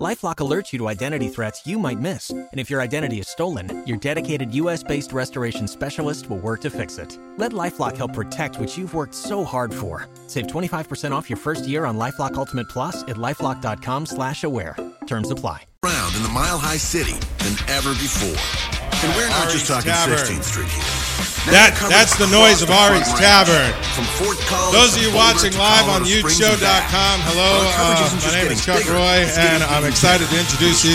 LifeLock alerts you to identity threats you might miss, and if your identity is stolen, your dedicated U.S.-based restoration specialist will work to fix it. Let LifeLock help protect what you've worked so hard for. Save 25% off your first year on LifeLock Ultimate Plus at lifeLock.com/slash-aware. Terms apply. Round in the Mile High City than ever before, and we're not just talking Tavern. 16th Street here. That- that's the noise of Ari's Tavern. From Fort Collins Those of you watching live on Colorado Springs and. YouTeshow.com, hello. Uh, my name is Chuck Roy, and I'm excited to introduce you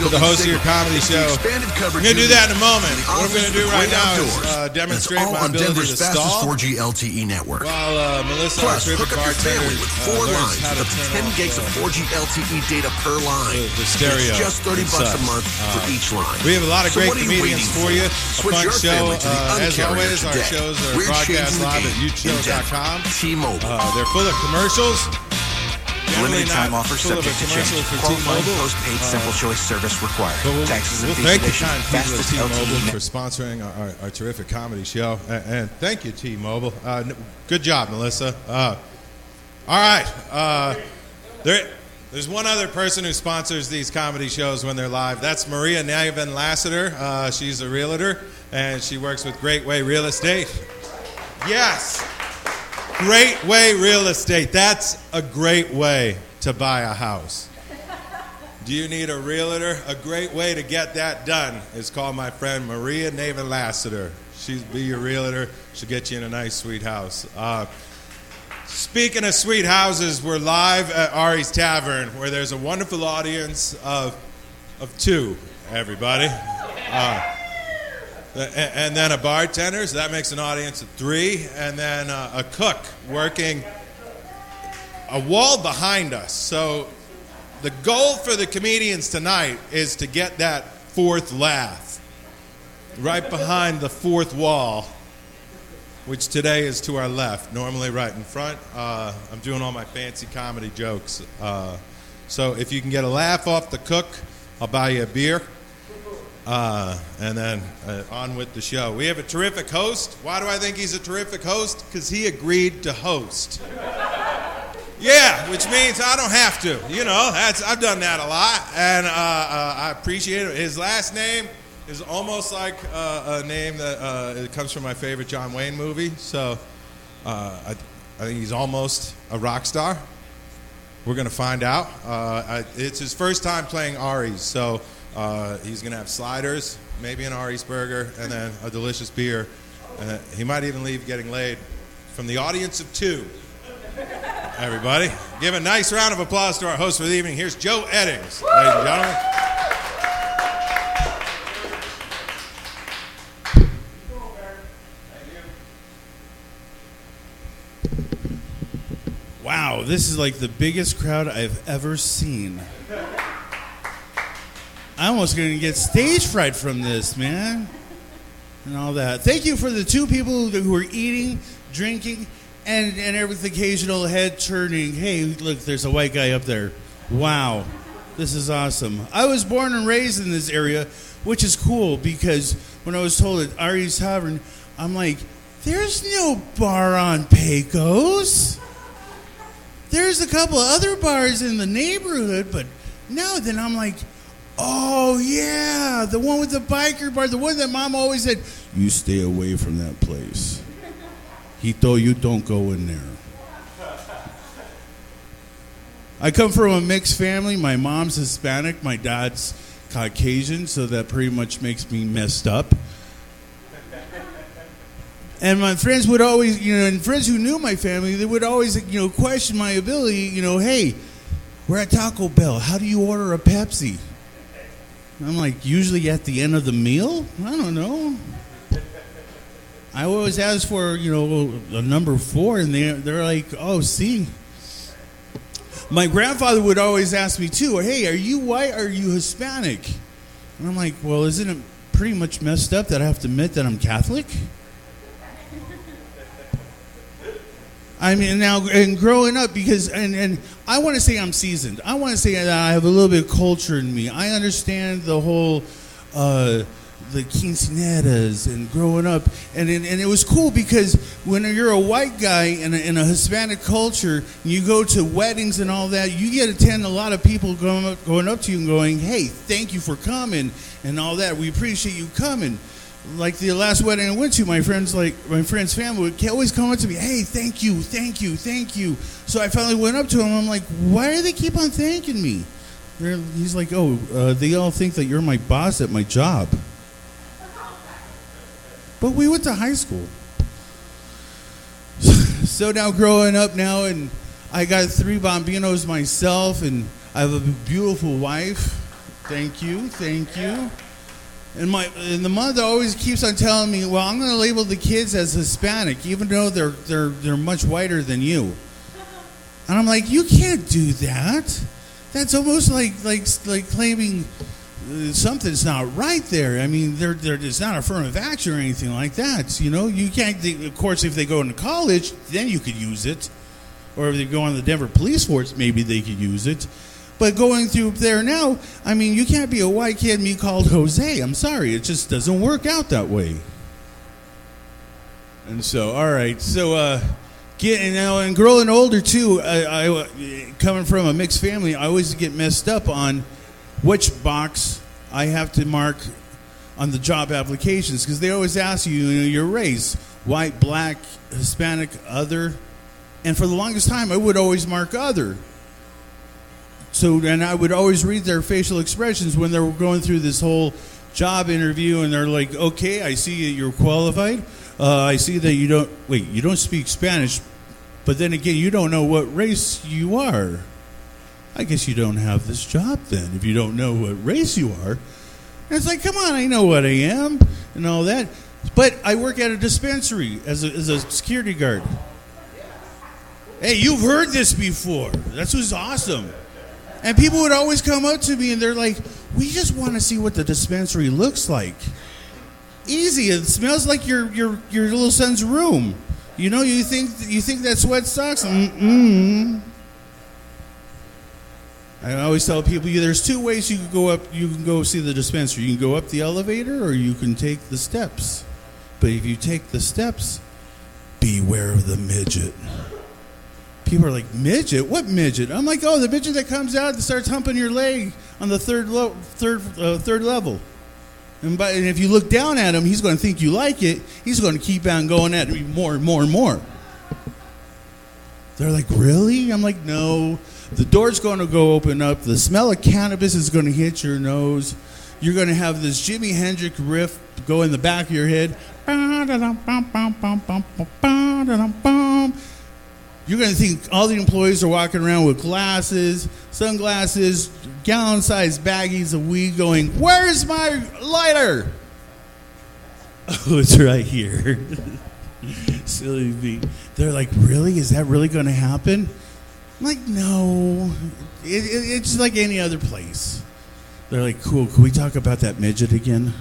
to the host of your comedy show. I'm going to do that in a moment. What I'm going to do right now is uh, demonstrate my on ability to stall. 4G LTE network. While uh, Melissa, Plus, our hook up your family with uh, four lines with up to 10 gigs of uh, 4G LTE data per line. the- stereo It's just 30 bucks a month for Uh, each line. We have a lot of great what are you comedians for you. A Switch fun your show. family to the Uh, as always, our shows are We're broadcast changing the live at game youtube.com. T-Mobile. Uh, they're full of commercials. Limited time offer subject to change. for Qualifying postpaid Uh, simple choice service required. We'll, Taxes and we'll fees thank addition. kind Fastest T-Mobile for sponsoring our, our, our terrific comedy show, and, and thank you, T-Mobile. Uh, good job, Melissa. Uh, all right, uh, there, there's one other person who sponsors these comedy shows when they're live. That's Maria Naven Lassiter. Uh, she's a realtor, and she works with Great Way Real Estate. Yes, Great Way Real Estate. That's a great way to buy a house. Do you need a realtor? A great way to get that done is call my friend Maria Naven Lassiter. She'll be your realtor. She'll get you in a nice, sweet house. Uh, speaking of sweet houses, we're live at Ari's Tavern, where there's a wonderful audience of, of two, everybody. Uh, and, and then a bartender, so that makes an audience of three, and then uh, a cook working a wall behind us. So the goal for the comedians tonight is to get that fourth laugh right behind the fourth wall, which today is to our left, normally right in front. Uh, I'm doing all my fancy comedy jokes. Uh, so if you can get a laugh off the cook, I'll buy you a beer. Uh, and then uh, on with the show. We have a terrific host. Why do I think he's a terrific host? Because he agreed to host. Yeah, which means I don't have to. You know, that's I've done that a lot, and uh, uh, I appreciate it. His last name is almost like uh, a name that uh, it comes from my favorite John Wayne movie. So I, I think he's almost a rock star. We're gonna find out. I, it's his first time playing Ari's, so uh, he's gonna have sliders, maybe an Ari's burger, and then a delicious beer. Uh, he might even leave getting laid from the audience of two everybody. Give a nice round of applause to our host for the evening. Here's Joe Eddings, ladies and gentlemen. Wow, this is like the biggest crowd I've ever seen. I'm almost to get stage fright from this, man. And all that. Thank you for the two people who are eating, drinking, and, and every occasional head turning. Hey, look, there's a white guy up there. Wow, this is awesome. I was born and raised in this area, which is cool because when I was told at Ari's Tavern, I'm like, there's no bar on Pecos. There's a couple of other bars in the neighborhood, but no, then I'm like, oh yeah, the one with the biker bar, the one that mom always said, you stay away from that place. He told you don't go in there. I come from a mixed family. My mom's Hispanic, my dad's Caucasian, so that pretty much makes me messed up. And my friends would always, you know, and friends who knew my family, they would always, you know, question my ability. You know, hey, we're at Taco Bell. How do you order a Pepsi? I'm like, usually at the end of the meal. I don't know. I always ask for, you know, a number four, and they they're like, oh, see. My grandfather would always ask me too, hey, are you white? Or are you Hispanic? And I'm like, well, isn't it pretty much messed up that I have to admit that I'm Catholic? I mean, now and growing up because and and I want to say I'm seasoned. I want to say that I have a little bit of culture in me. I understand the whole. Uh, the quinceaneras and growing up, and and, and it was cool because when you're a white guy in a, in a Hispanic culture, you go to weddings and all that, you get to attend a lot of people going up, going up to you and going, "Hey, thank you for coming," and all that. We appreciate you coming. Like the last wedding I went to, my friends, like my friend's family, would always come up to me, "Hey, thank you, thank you, thank you." So I finally went up to him. I'm like, "Why do they keep on thanking me?" They're, he's like, "Oh, uh, they all think that you're my boss at my job." But we went to high school. so now growing up now and I got three bombinos myself and I have a beautiful wife. Thank you, thank you. And my and the mother always keeps on telling me, "Well, I'm going to label the kids as Hispanic, even though they're they're they're much whiter than you." And I'm like, "You can't do that. That's almost like like like claiming uh, something's not right there. I mean, there there is not affirmative action or anything like that. You know, you can't. Of course, if they go into college, then you could use it, or if they go on the Denver Police Force, maybe they could use it." But going through there now, I mean, you can't be a white kid and be called Jose. I'm sorry, it just doesn't work out that way. And so, all right, so uh, getting now and growing older too. I, I coming from a mixed family, I always get messed up on which box I have to mark on the job applications because they always ask you, you know, your race, white, black, Hispanic, other, and for the longest time, I would always mark other. So, and I would always read their facial expressions when they were going through this whole job interview, and they're like, "Okay, I see that you're qualified. Uh, I see that you don't wait, you don't speak Spanish, but then again, you don't know what race you are. I guess you don't have this job then if you don't know what race you are." And it's like, come on, I know what I am and all that. But I work at a dispensary as a, as a security guard. Hey, you've heard this before. That's what's awesome. And people would always come up to me and they're like, "We just want to see what the dispensary looks like." Easy. It smells like your your your little son's room. You know, you think you think that sweat sucks? Mm-mm. I always tell people there's two ways you can go up. You can go see the dispensary. You can go up the elevator, or you can take the steps. But if you take the steps, beware of the midget. People are like, midget? What midget? I'm like, oh, the midget that comes out and starts humping your leg on the third lo- third uh, third level. And, by, and if you look down at him, he's going to think you like it. He's going to keep on going at you more and more and more. They're like, really? I'm like, no. The door's going to go open up. The smell of cannabis is going to hit your nose. You're going to have this Jimi Hendrix riff go in the back of your head. You're going to think all the employees are walking around with glasses, sunglasses, gallon sized baggies of weed going, Where's my lighter? Oh, it's right here. Silly me. They're like, Really? Is that really going to happen? I'm like, No. It, it, it's like any other place. They're like, Cool. Can we talk about that midget again?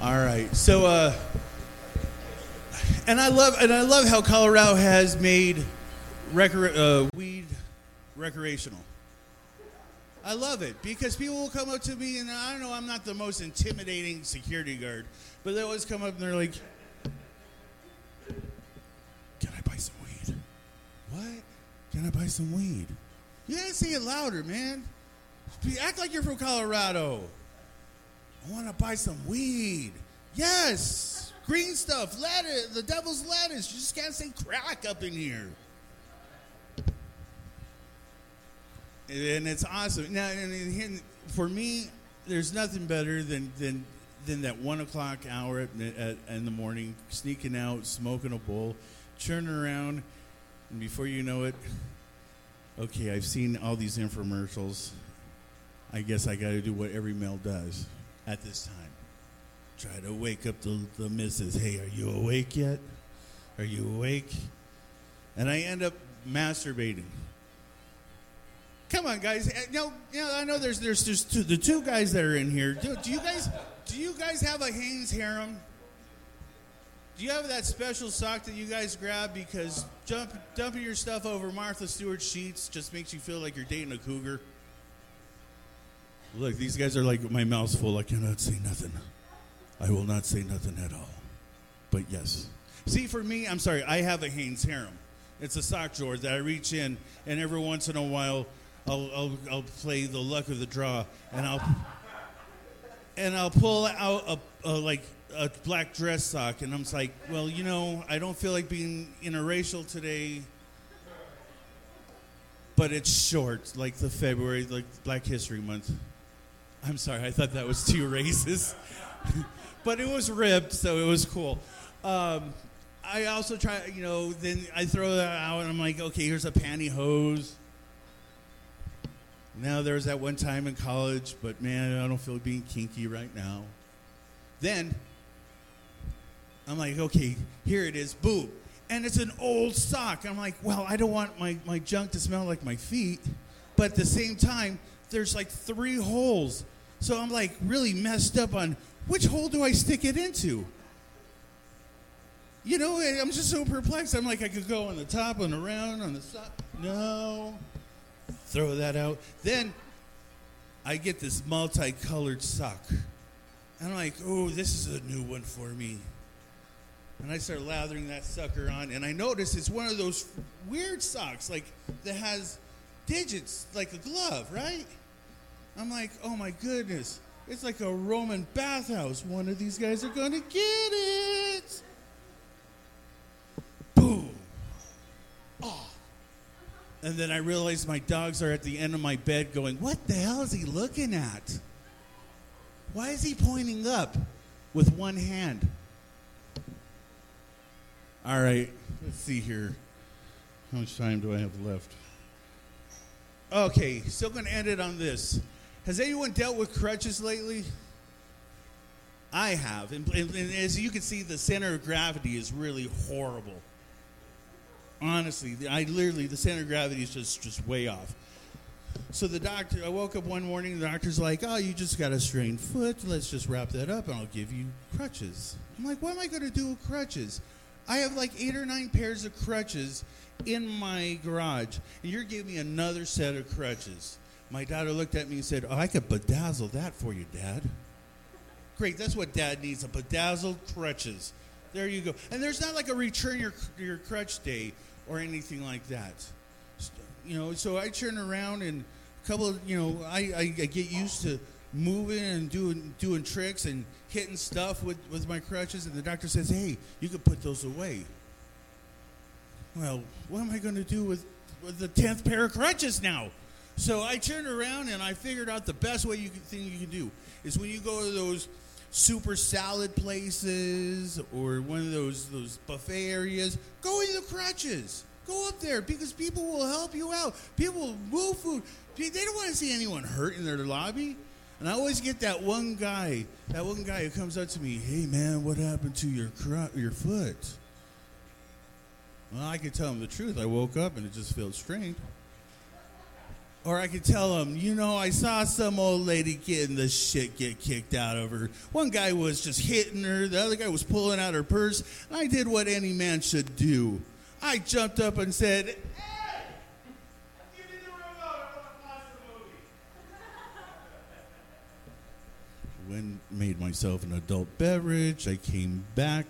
All right. So, uh, and I love and I love how Colorado has made recre- uh, weed recreational. I love it because people will come up to me and I don't know I'm not the most intimidating security guard, but they always come up and they're like, "Can I buy some weed?" What? Can I buy some weed? You gotta say it louder, man. Act like you're from Colorado. I want to buy some weed. Yes, green stuff, lettuce, the devil's lettuce. You just can't say crack up in here. And it's awesome. Now, for me, there's nothing better than than than that one o'clock hour at, at, in the morning, sneaking out, smoking a bowl, turning around, and before you know it, okay, I've seen all these infomercials. I guess I got to do what every male does at this time. Try to wake up the, the missus. Hey, are you awake yet? Are you awake? And I end up masturbating. Come on, guys. Uh, No, you know, I know there's there's there's two, the two guys that are in here. Do, do you guys do you guys have a Hanes harem? Do you have that special sock that you guys grab because jump, dumping your stuff over Martha Stewart's sheets just makes you feel like you're dating a cougar? Look, these guys are like my mouth's full. I cannot say nothing. I will not say nothing at all. But yes. See, for me, I'm sorry, I have a Hanes harem. It's a sock drawer that I reach in, and every once in a while, I'll, I'll, I'll play the luck of the draw, and I'll and I'll pull out a, a like a black dress sock, and I'm like, well, you know, I don't feel like being interracial today, but it's short, like the February, like Black History Month. I'm sorry, I thought that was too racist, but it was ribbed, so it was cool. Um, I also try, you know, then I throw that out, and I'm like, okay, here's a pantyhose. Now there was that one time in college, but man, I don't feel being kinky right now. Then I'm like, okay, here it is, boob. And it's an old sock. I'm like, well, I don't want my, my junk to smell like my feet. But at the same time, there's like three holes. So I'm like really messed up on which hole do I stick it into? You know, eh, I'm just so perplexed. I'm like, I could go on the top, on the round, on the side. No. Throw that out. Then I get this multicolored sock. And I'm like, oh, this is a new one for me. And I start lathering that sucker on, and I notice it's one of those weird socks, like that has digits, like a glove, right? I'm like, oh my goodness, it's like a Roman bathhouse. One of these guys are gonna get it. Boom. Oh. And then I realize my dogs are at the end of my bed going, what the hell is he looking at? Why is he pointing up with one hand? All right, let's see here. How much time do I have left? Okay, still going to end it on this. Has anyone dealt with crutches lately? I have. And, and, and as you can see, the center of gravity is really horrible. Honestly, I literally, the center of gravity is just, just way off. So the doctor, I woke up one morning, the doctor's like, oh, you just got a strained foot. Let's just wrap that up and I'll give you crutches. I'm like, what am I going to do with crutches? I have like eight or nine pairs of crutches in my garage, and you're giving me another set of crutches. My daughter looked at me and said, oh, I could bedazzle that for you, Dad. Great, that's what Dad needs, a bedazzled crutches. There you go. And there's not like a return your, your crutch day or anything like that you know, so I turn around and a couple of, you know, I, I, I, get used to moving and doing doing tricks and hitting stuff with, with my crutches, and the doctor says, hey, you can put those away. Well, what am I going to do with, with the 10th pair of crutches now? So I turned around and I figured out the best way you can, thing you can do is when you go to those super salad places or one of those those buffet areas, go in the crutches. Go up there because people will help you out. People will move food. They don't want to see anyone hurt in their lobby. And I always get that one guy, that one guy who comes up to me, "Hey man, what happened to your cr- your foot?" Well, I could tell him the truth. I woke up and it just felt strained. Or I could tell them, you know, I saw some old lady getting the shit get kicked out of her. One guy was just hitting her, the other guy was pulling out her purse. And I did what any man should do. I jumped up and said, Hey, give me the remote. I want to the movie. When made myself an adult beverage, I came back.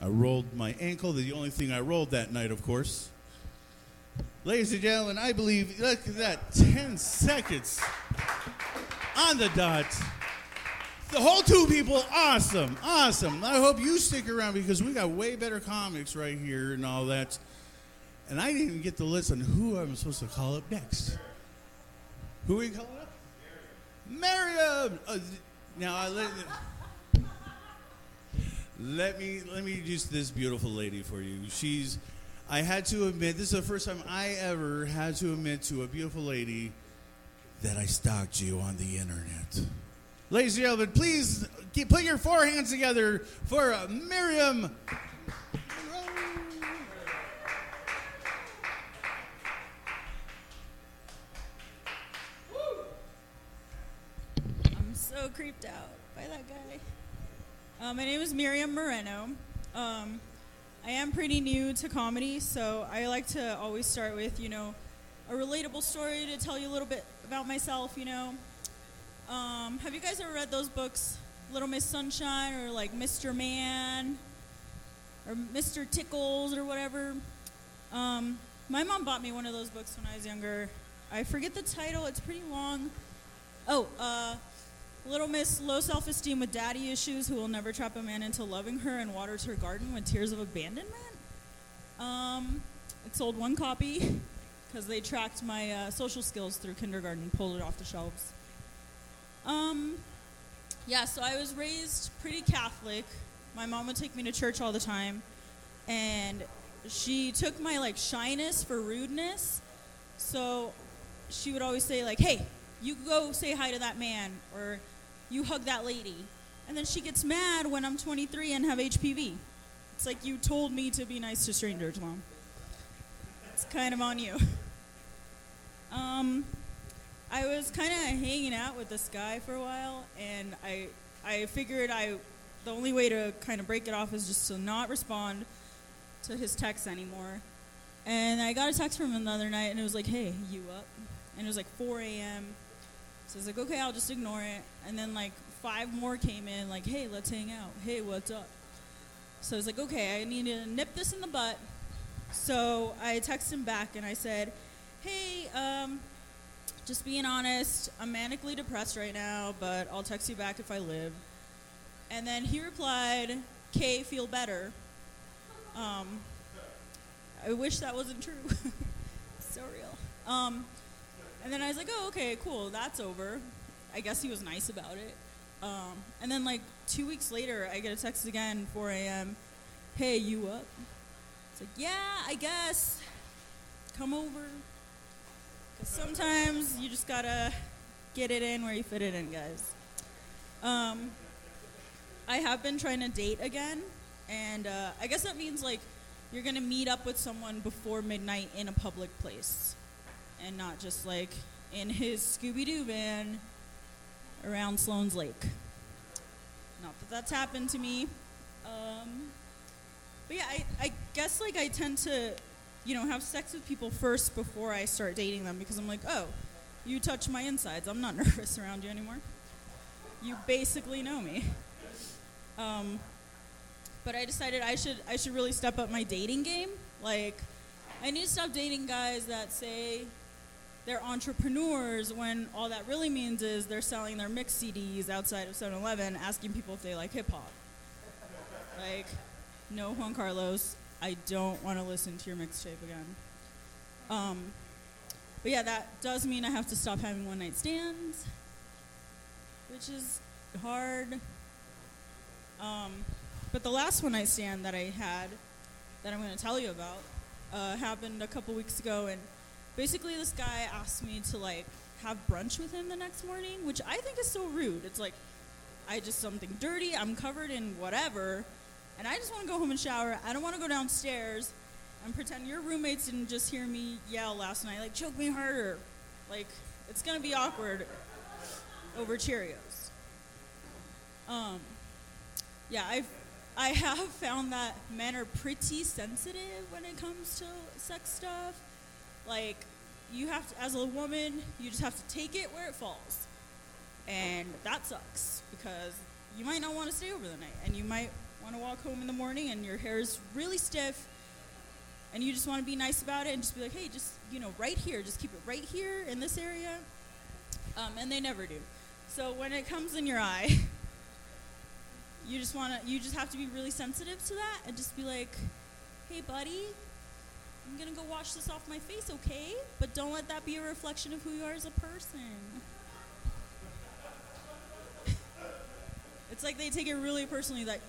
I rolled my ankle. The only thing I rolled that night, of course. Ladies and gentlemen, I believe, look at that, 10 seconds on the dot. The whole two people, awesome, awesome. I hope you stick around because we got way better comics right here and all that. And I didn't even get the list on who I'm supposed to call up next. Who are we calling up? Miriam. Uh, now I let, let me let me introduce this beautiful lady for you. She's I had to admit, this is the first time I ever had to admit to a beautiful lady that I stalked you on the internet. Ladies and gentlemen, please put your forehands together for Miriam. I'm so creeped out by that guy. Uh, my name is Miriam Moreno. Um, I am pretty new to comedy, so I like to always start with, you know, a relatable story to tell you a little bit about myself, you know. Um, have you guys ever read those books, Little Miss Sunshine or like Mr. Man or Mr. Tickles or whatever? Um, my mom bought me one of those books when I was younger. I forget the title, it's pretty long. Oh, uh, Little Miss Low Self Esteem with Daddy Issues Who Will Never Trap a Man into Loving Her and Waters Her Garden with Tears of Abandonment. Um, it sold one copy because they tracked my uh, social skills through kindergarten and pulled it off the shelves. Um, yeah, so I was raised pretty Catholic. My mom would take me to church all the time, and she took my like shyness for rudeness. So she would always say like, "Hey, you go say hi to that man," or "You hug that lady," and then she gets mad when I'm 23 and have HPV. It's like you told me to be nice to strangers, mom. It's kind of on you. Um, I was kind of hanging out with this guy for a while, and I I figured I the only way to kind of break it off is just to not respond to his texts anymore. And I got a text from him the other night, and it was like, "Hey, you up?" And it was like 4 a.m. So I was like, "Okay, I'll just ignore it." And then like five more came in, like, "Hey, let's hang out. Hey, what's up?" So I was like, "Okay, I need to nip this in the butt." So I texted him back, and I said, "Hey, um, just being honest, I'm manically depressed right now, but I'll text you back if I live." And then he replied, "K, feel better." Um, I wish that wasn't true. so real. Um, and then I was like, oh, okay, cool, that's over. I guess he was nice about it. Um, and then, like, two weeks later, I get a text again, 4 a.m. Hey, you up? It's like, yeah, I guess. Come over. Because sometimes you just gotta get it in where you fit it in, guys. Um, I have been trying to date again, and uh, I guess that means like you're gonna meet up with someone before midnight in a public place, and not just like in his Scooby Doo van around Sloan's Lake. Not that that's happened to me. Um, but yeah, I, I guess like I tend to, you know, have sex with people first before I start dating them because I'm like, oh, you touch my insides. I'm not nervous around you anymore. You basically know me. Um, but I decided I should I should really step up my dating game. Like, I need to stop dating guys that say they're entrepreneurs when all that really means is they're selling their mix CDs outside of 7-Eleven, asking people if they like hip hop. Like, no, Juan Carlos, I don't want to listen to your mixtape again. Um, but yeah, that does mean I have to stop having one night stands, which is hard. Um, but the last one night stand that I had, that I'm going to tell you about, uh, happened a couple weeks ago, and basically this guy asked me to like have brunch with him the next morning, which I think is so rude. It's like I just something dirty, I'm covered in whatever, and I just want to go home and shower. I don't want to go downstairs and pretend your roommates didn't just hear me yell last night, like choke me harder. Like it's gonna be awkward over Cheerios. Um, yeah, I've I have found that men are pretty sensitive when it comes to sex stuff. Like, you have to, as a woman, you just have to take it where it falls. And that sucks because you might not want to stay over the night and you might want to walk home in the morning and your hair is really stiff and you just want to be nice about it and just be like, hey, just, you know, right here, just keep it right here in this area. Um, and they never do. So when it comes in your eye, you just want to you just have to be really sensitive to that and just be like hey buddy i'm gonna go wash this off my face okay? But don't let that be a reflection of who you are as a person. It's like they take it really personally like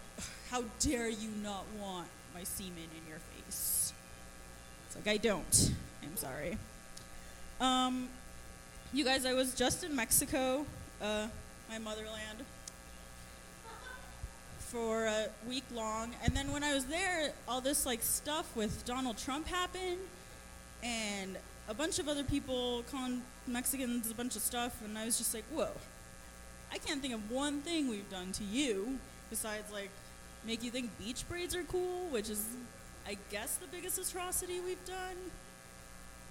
how dare you not want my semen in your face? It's like i don't. I'm sorry. Um you guys i was just in mexico uh, my motherland for a week long. And then when I was there, all this like stuff with Donald Trump happened and a bunch of other people calling Mexicans a bunch of stuff and I was just like, "Whoa. I can't think of one thing we've done to you besides like make you think beach braids are cool, which is, I guess, the biggest atrocity we've done.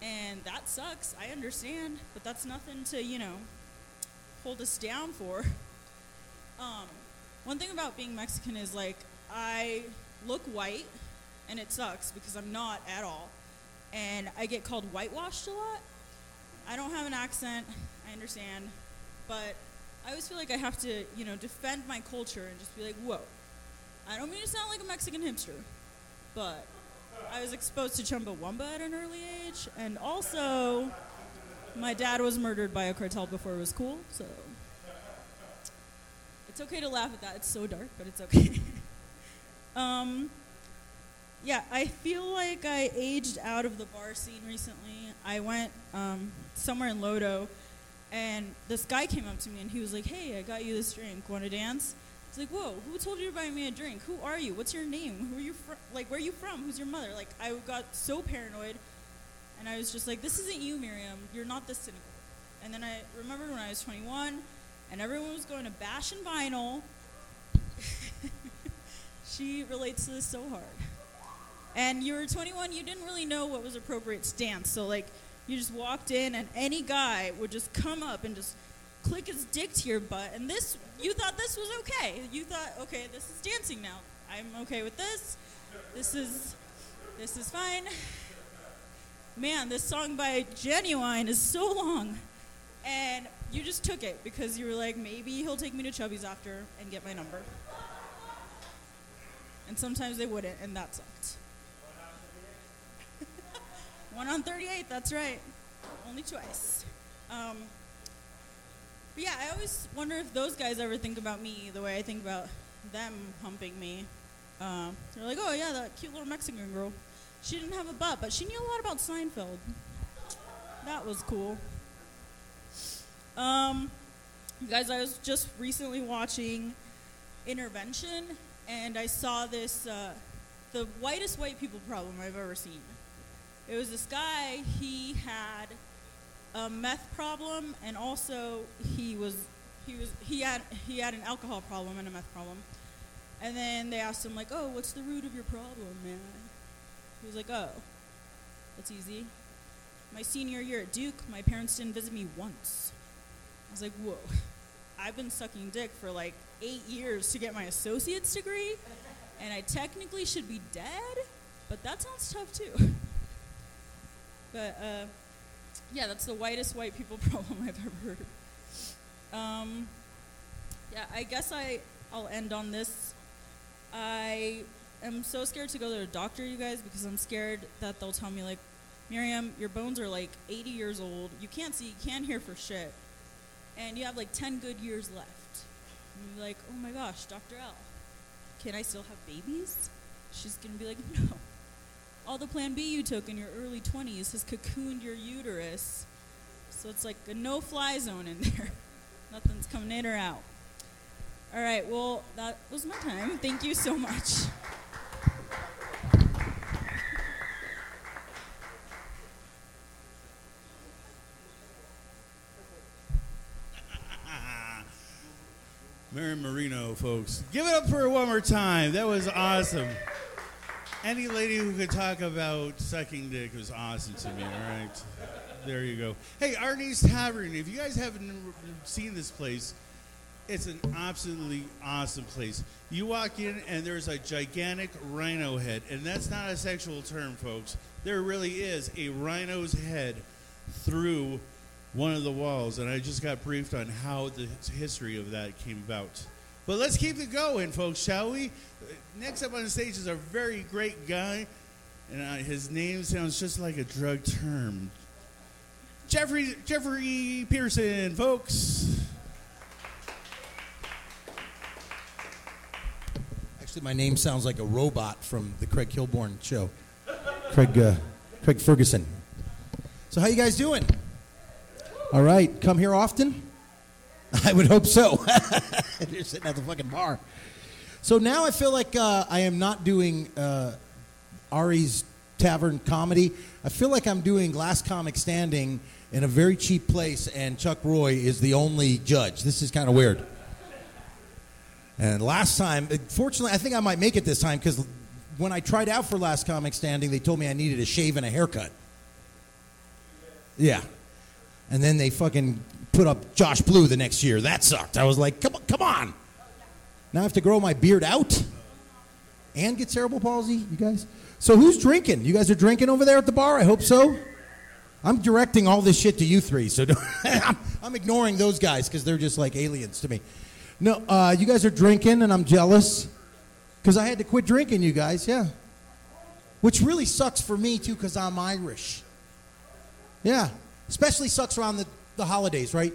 And that sucks. I understand, but that's nothing to you know hold us down for. Um, one thing about being Mexican is like I look white, and it sucks because I'm not at all, and I get called whitewashed a lot. I don't have an accent. I understand, but I always feel like I have to, you know, defend my culture and just be like, whoa. I don't mean to sound like a Mexican hipster, but I was exposed to Chumbawamba at an early age, and also my dad was murdered by a cartel before it was cool, so it's okay to laugh at that. It's so dark, but it's okay. um, yeah, I feel like I aged out of the bar scene recently. I went um, somewhere in Lodo, and this guy came up to me and he was like, "Hey, I got you this drink. Want to dance?" It's like, "Whoa, who told you to buy me a drink? Who are you? What's your name? Who are you from? Like, where are you from? Who's your mother?" Like, I got so paranoid, and I was just like, "This isn't you, Miriam. You're not this cynical." And then I remembered when I was 21, and everyone was going to Bash and Vinyl. she relates to this so hard. And you were 21, you didn't really know what was appropriate stance. So, like, you just walked in, and any guy would just come up and just click his dick to your butt. And this, you thought this was okay. You thought, okay, this is dancing now. I'm okay with this. This is, this is fine. Man, this song by Ginuwine is so long. And you just took it because you were like, maybe he'll take me to Chubby's after and get my number. And sometimes they wouldn't, and that sucked. One on 38, that's right. Only twice. Um, but yeah, I always wonder if those guys ever think about me the way I think about them humping me. Uh, they're like, oh yeah, that cute little Mexican girl. She didn't have a butt, but she knew a lot about Seinfeld. That was cool. Um, guys, I was just recently watching Intervention, and I saw this uh, the whitest white people problem I've ever seen. It was this guy, he had a meth problem and also he was he was he had he had an alcohol problem and a meth problem. And then they asked him like, "Oh, what's the root of your problem, man?" He was like, "Oh, that's easy. My senior year at Duke, my parents didn't visit me once." I was like, "Whoa. I've been sucking dick for like 8 years to get my associate's degree, and I technically should be dead, but that sounds tough too." But uh, yeah, that's the whitest white people problem I've ever heard. Um, yeah, I guess I I'll end on this. I am so scared to go to a doctor, you guys, because I'm scared that they'll tell me like, Miriam, your bones are like 80 years old. You can't see, you can't hear for shit, and you have like 10 good years left. And you're like, oh my gosh, Dr. L, can I still have babies? She's gonna be like, no all the plan B you took in your early 20s has cocooned your uterus. So it's like a no fly zone in there. Nothing's coming in or out. All right, well, that was my time. Thank you so much. Marino, folks. Give it up for her one more time. That was awesome. Any lady who could talk about sucking dick was awesome to me, all right? There you go. Hey, Arnie's Tavern, if you guys haven't seen this place, it's an absolutely awesome place. You walk in and there's a gigantic rhino head, and that's not a sexual term, folks. There really is a rhino's head through one of the walls, and I just got briefed on how the history of that came about. But let's keep it going, folks, shall we? Next up on the stage is a very great guy, and uh, his name sounds just like a drug term. Jeffrey Jeffrey Pearson, folks. Actually, my name sounds like a robot from the Craig Kilborn show. Craig, uh, Craig Ferguson. So, how you guys doing? All right, come here often. I would hope so. You're sitting at the fucking bar. So now I feel like uh, I am not doing uh, Ari's Tavern comedy. I feel like I'm doing Last Comic Standing in a very cheap place, and Chuck Roy is the only judge. This is kind of weird. And last time, fortunately, I think I might make it this time because when I tried out for Last Comic Standing, they told me I needed a shave and a haircut. Yeah. And then they fucking put up Josh Blue the next year. That sucked. I was like, come on, come on. Now I have to grow my beard out and get cerebral palsy, you guys. So who's drinking? You guys are drinking over there at the bar? I hope so. I'm directing all this shit to you three, so I'm, ignoring those guys because they're just like aliens to me. No, uh, you guys are drinking, and I'm jealous because I had to quit drinking, you guys, yeah. Which really sucks for me, too, because I'm Irish. Yeah. Especially sucks around the, the holidays, right?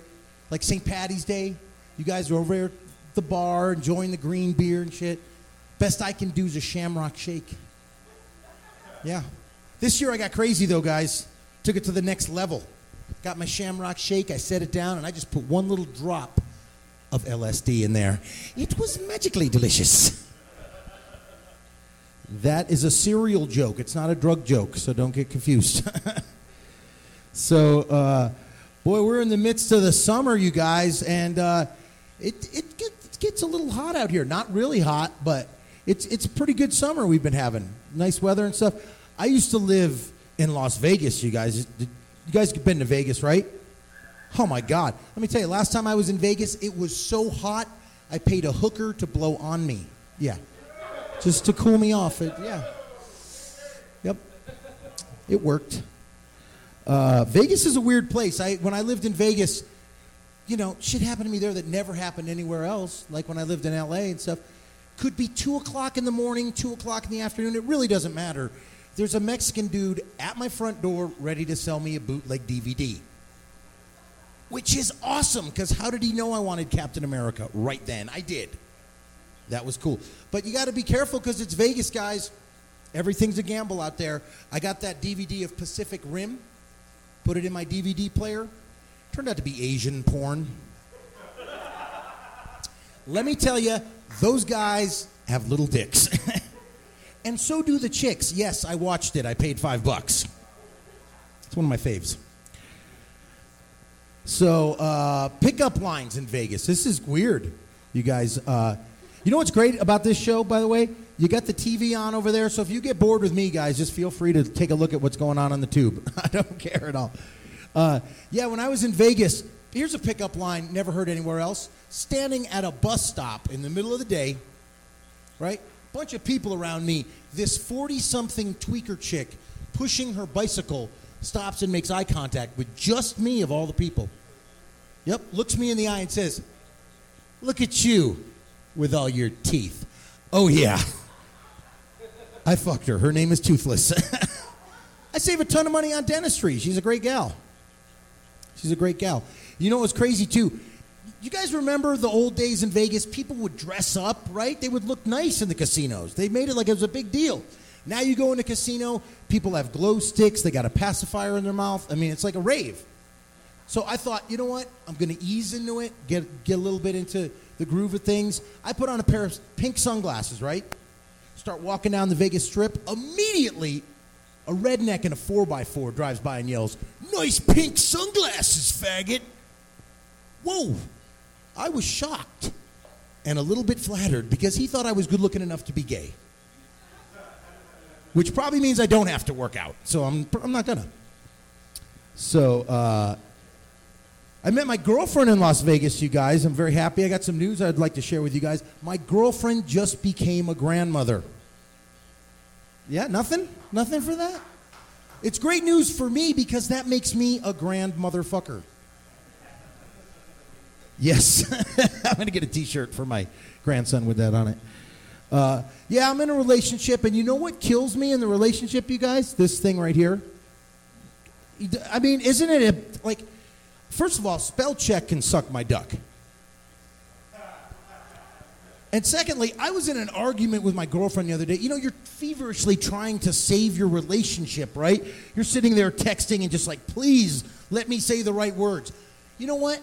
Like St. Patty's Day. You guys are over there at the bar enjoying the green beer and shit. Best I can do is a shamrock shake. Yeah. This year I got crazy, though, guys. Took it to the next level. Got my shamrock shake, I set it down, and I just put one little drop of LSD in there. It was magically delicious. That is a cereal joke. It's not a drug joke, so don't get confused. so, uh, boy, we're in the midst of the summer, you guys, and uh, it, it, gets, it gets a little hot out here. Not really hot, but it's, it's a pretty good summer we've been having. Nice weather and stuff. I used to live in Las Vegas, you guys. You guys have been to Vegas, right? Oh my God. Let me tell you, last time I was in Vegas, it was so hot, I paid a hooker to blow on me. Yeah. Just to cool me off. It, yeah. Yep. It worked. Uh, Vegas is a weird place. I, when I lived in Vegas, you know, shit happened to me there that never happened anywhere else, like when I lived in LA and stuff. Could be 2 o'clock in the morning, 2 o'clock in the afternoon. It really doesn't matter. There's a Mexican dude at my front door ready to sell me a bootleg DVD which is awesome because how did he know I wanted Captain America right then? I did. That was cool. But you got to be careful because it's Vegas, guys. Everything's a gamble out there. I got that DVD of Pacific Rim, put it in my DVD player. Turned out to be Asian porn. Let me tell you, those guys have little dicks. and so do the chicks. Yes, I watched it. I paid five bucks. It's one of my faves. So, uh, pickup lines in Vegas. This is weird, you guys. Uh, you know what's great about this show, by the way? You got the TV on over there, so if you get bored with me, guys, just feel free to take a look at what's going on on the tube. I don't care at all. Uh, yeah, when I was in Vegas, here's a pickup line never heard anywhere else. Standing at a bus stop in the middle of the day, right? Bunch of people around me. This 40 something tweaker chick pushing her bicycle stops and makes eye contact with just me of all the people. Yep, looks me in the eye and says, Look at you with all your teeth. Oh, yeah. I fucked her. Her name is Toothless. I save a ton of money on dentistry. She's a great gal. She's a great gal. You know what's crazy, too? You guys remember the old days in Vegas? People would dress up, right? They would look nice in the casinos. They made it like it was a big deal. Now you go in a casino, people have glow sticks, they got a pacifier in their mouth. I mean, it's like a rave. So I thought, you know what? I'm going to ease into it, get, get a little bit into the groove of things. I put on a pair of pink sunglasses, right? Start walking down the Vegas Strip. Immediately, a redneck in a 4x4 drives by and yells, Nice pink sunglasses, faggot. Whoa. I was shocked and a little bit flattered because he thought I was good looking enough to be gay which probably means I don't have to work out. So I'm, I'm not gonna. So uh, I met my girlfriend in Las Vegas, you guys. I'm very happy. I got some news I'd like to share with you guys. My girlfriend just became a grandmother. Yeah, nothing? Nothing for that? It's great news for me because that makes me a grand motherfucker. Yes. I'm going to get a t shirt for my grandson with that on it. Uh, yeah, I'm in a relationship, and you know what kills me in the relationship, you guys? This thing right here. I mean, isn't it a, like, first of all, spell check can suck my duck. And secondly, I was in an argument with my girlfriend the other day. You know, you're feverishly trying to save your relationship, right? You're sitting there texting and just like, please let me say the right words. You know what?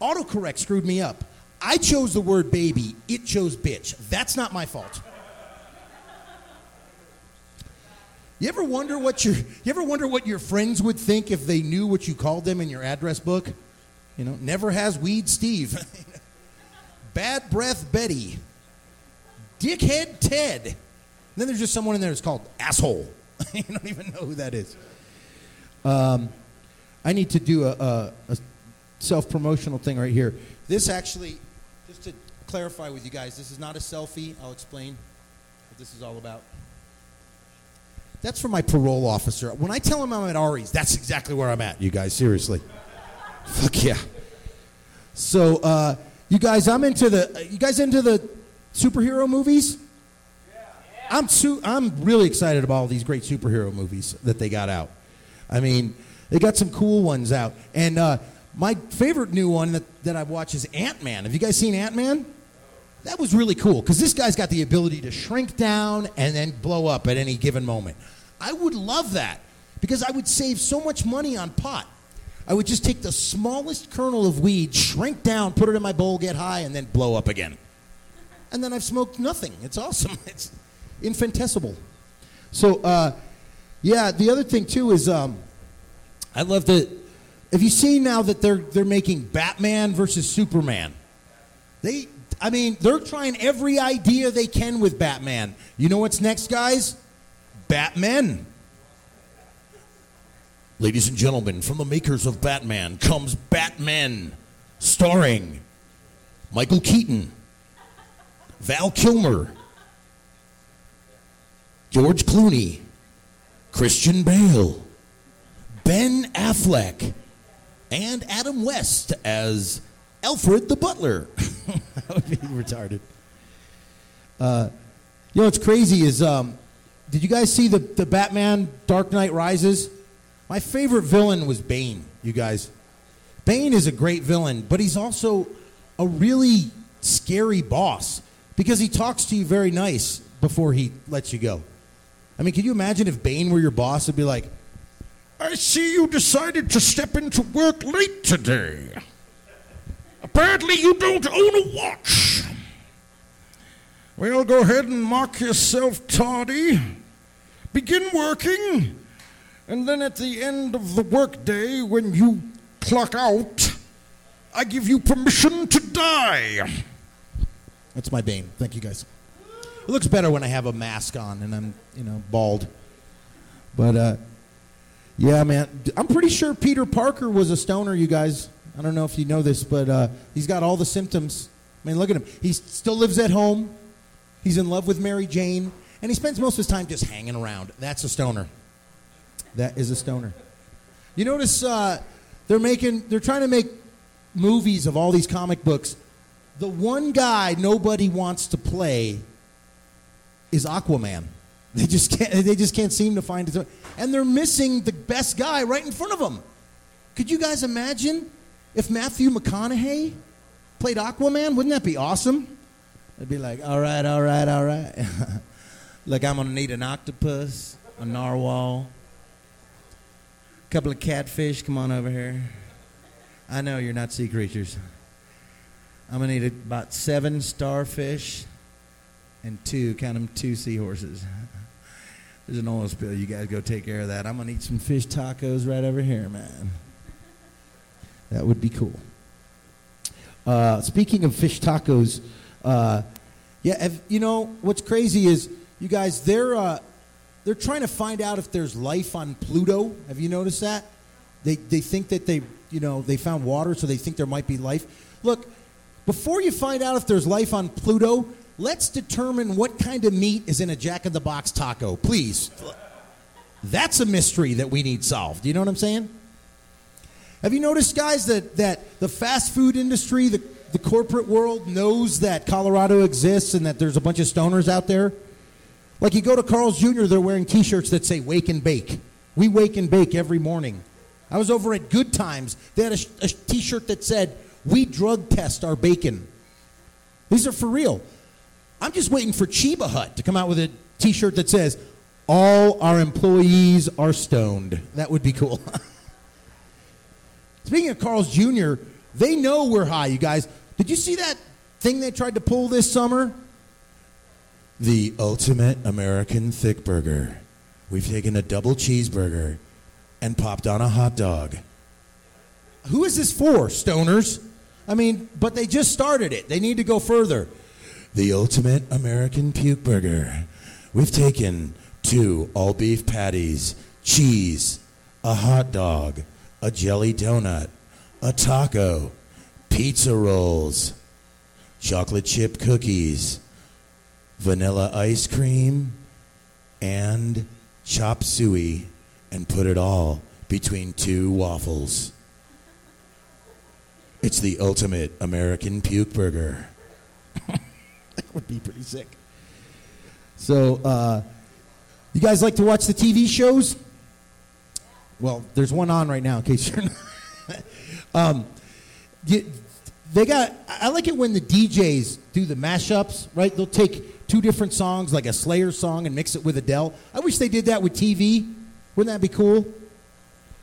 Autocorrect screwed me up. I chose the word baby, it chose bitch. That's not my fault. You ever wonder what your you ever wonder what your friends would think if they knew what you called them in your address book? You know, never has weed Steve. Bad Breath Betty, Dickhead Ted. And then there's just someone in there that's called Asshole. you don't even know who that is. Um, I need to do a, a, a self promotional thing right here. This actually, just to clarify with you guys, this is not a selfie. I'll explain what this is all about. That's for my parole officer. When I tell him I'm at Ari's, that's exactly where I'm at, you guys, seriously. Fuck yeah. So, uh, you guys, I'm into the, you guys into the superhero movies? Yeah. I'm, su- I'm really excited about all these great superhero movies that they got out. I mean, they got some cool ones out. And uh, my favorite new one that, that I've watched is Ant Man. Have you guys seen Ant Man? That was really cool because this guy's got the ability to shrink down and then blow up at any given moment. I would love that because I would save so much money on pot. I would just take the smallest kernel of weed, shrink down, put it in my bowl, get high, and then blow up again. And then I've smoked nothing. It's awesome. It's infinitesimal. So, uh, yeah, the other thing too is um, I love the. Have you seen now that they're they're making Batman versus Superman? They, I mean, they're trying every idea they can with Batman. You know what's next, guys? Batman. Ladies and gentlemen, from the makers of Batman comes Batman, starring Michael Keaton, Val Kilmer, George Clooney, Christian Bale, Ben Affleck, and Adam West as Alfred the Butler. that would be retarded. Uh, you know what's crazy is, um, did you guys see the, the Batman Dark Knight Rises? My favorite villain was Bane, you guys. Bane is a great villain, but he's also a really scary boss because he talks to you very nice before he lets you go. I mean, can you imagine if Bane were your boss? It'd be like, I see you decided to step into work late today. Apparently, you don't own a watch. Well, go ahead and mark yourself tardy. Begin working, and then at the end of the workday, when you clock out, I give you permission to die. That's my Bane. Thank you, guys. It looks better when I have a mask on and I'm, you know, bald. But uh, yeah, man, I'm pretty sure Peter Parker was a stoner. You guys, I don't know if you know this, but uh, he's got all the symptoms. I mean, look at him. He still lives at home. He's in love with Mary Jane, and he spends most of his time just hanging around. That's a stoner. That is a stoner. You notice uh, they're making, they're trying to make movies of all these comic books. The one guy nobody wants to play is Aquaman. They just can't. They just can't seem to find it. And they're missing the best guy right in front of them. Could you guys imagine if Matthew McConaughey played Aquaman? Wouldn't that be awesome? It'd be like, all right, all right, all right. Look, I'm gonna need an octopus, a narwhal, couple of catfish. Come on over here. I know you're not sea creatures. I'm gonna need about seven starfish and two, count them, two seahorses. There's an oil spill. You guys go take care of that. I'm gonna eat some fish tacos right over here, man. That would be cool. Uh, speaking of fish tacos, uh, yeah, if, you know what's crazy is you guys they're uh, they're trying to find out if there's life on Pluto. Have you noticed that? They they think that they you know they found water, so they think there might be life. Look, before you find out if there's life on Pluto, let's determine what kind of meat is in a Jack in the Box taco, please. That's a mystery that we need solved. You know what I'm saying? Have you noticed, guys, that, that the fast food industry, the, the corporate world knows that Colorado exists and that there's a bunch of stoners out there? Like you go to Carl's Jr., they're wearing t shirts that say wake and bake. We wake and bake every morning. I was over at Good Times. They had a, a t shirt that said, We drug test our bacon. These are for real. I'm just waiting for Cheba Hut to come out with a t shirt that says, All our employees are stoned. That would be cool. Speaking of Carl's Jr., they know we're high, you guys. Did you see that thing they tried to pull this summer? The ultimate American thick burger. We've taken a double cheeseburger and popped on a hot dog. Who is this for, stoners? I mean, but they just started it. They need to go further. The ultimate American puke burger. We've taken two all beef patties, cheese, a hot dog, a jelly donut, a taco, pizza rolls, chocolate chip cookies, vanilla ice cream, and chop suey, and put it all between two waffles. It's the ultimate American puke burger. that would be pretty sick. So, uh, you guys like to watch the TV shows? Well, there's one on right now, in case you're not. um, you- they got. I like it when the DJs do the mashups. Right? They'll take two different songs, like a Slayer song, and mix it with Adele. I wish they did that with TV. Wouldn't that be cool?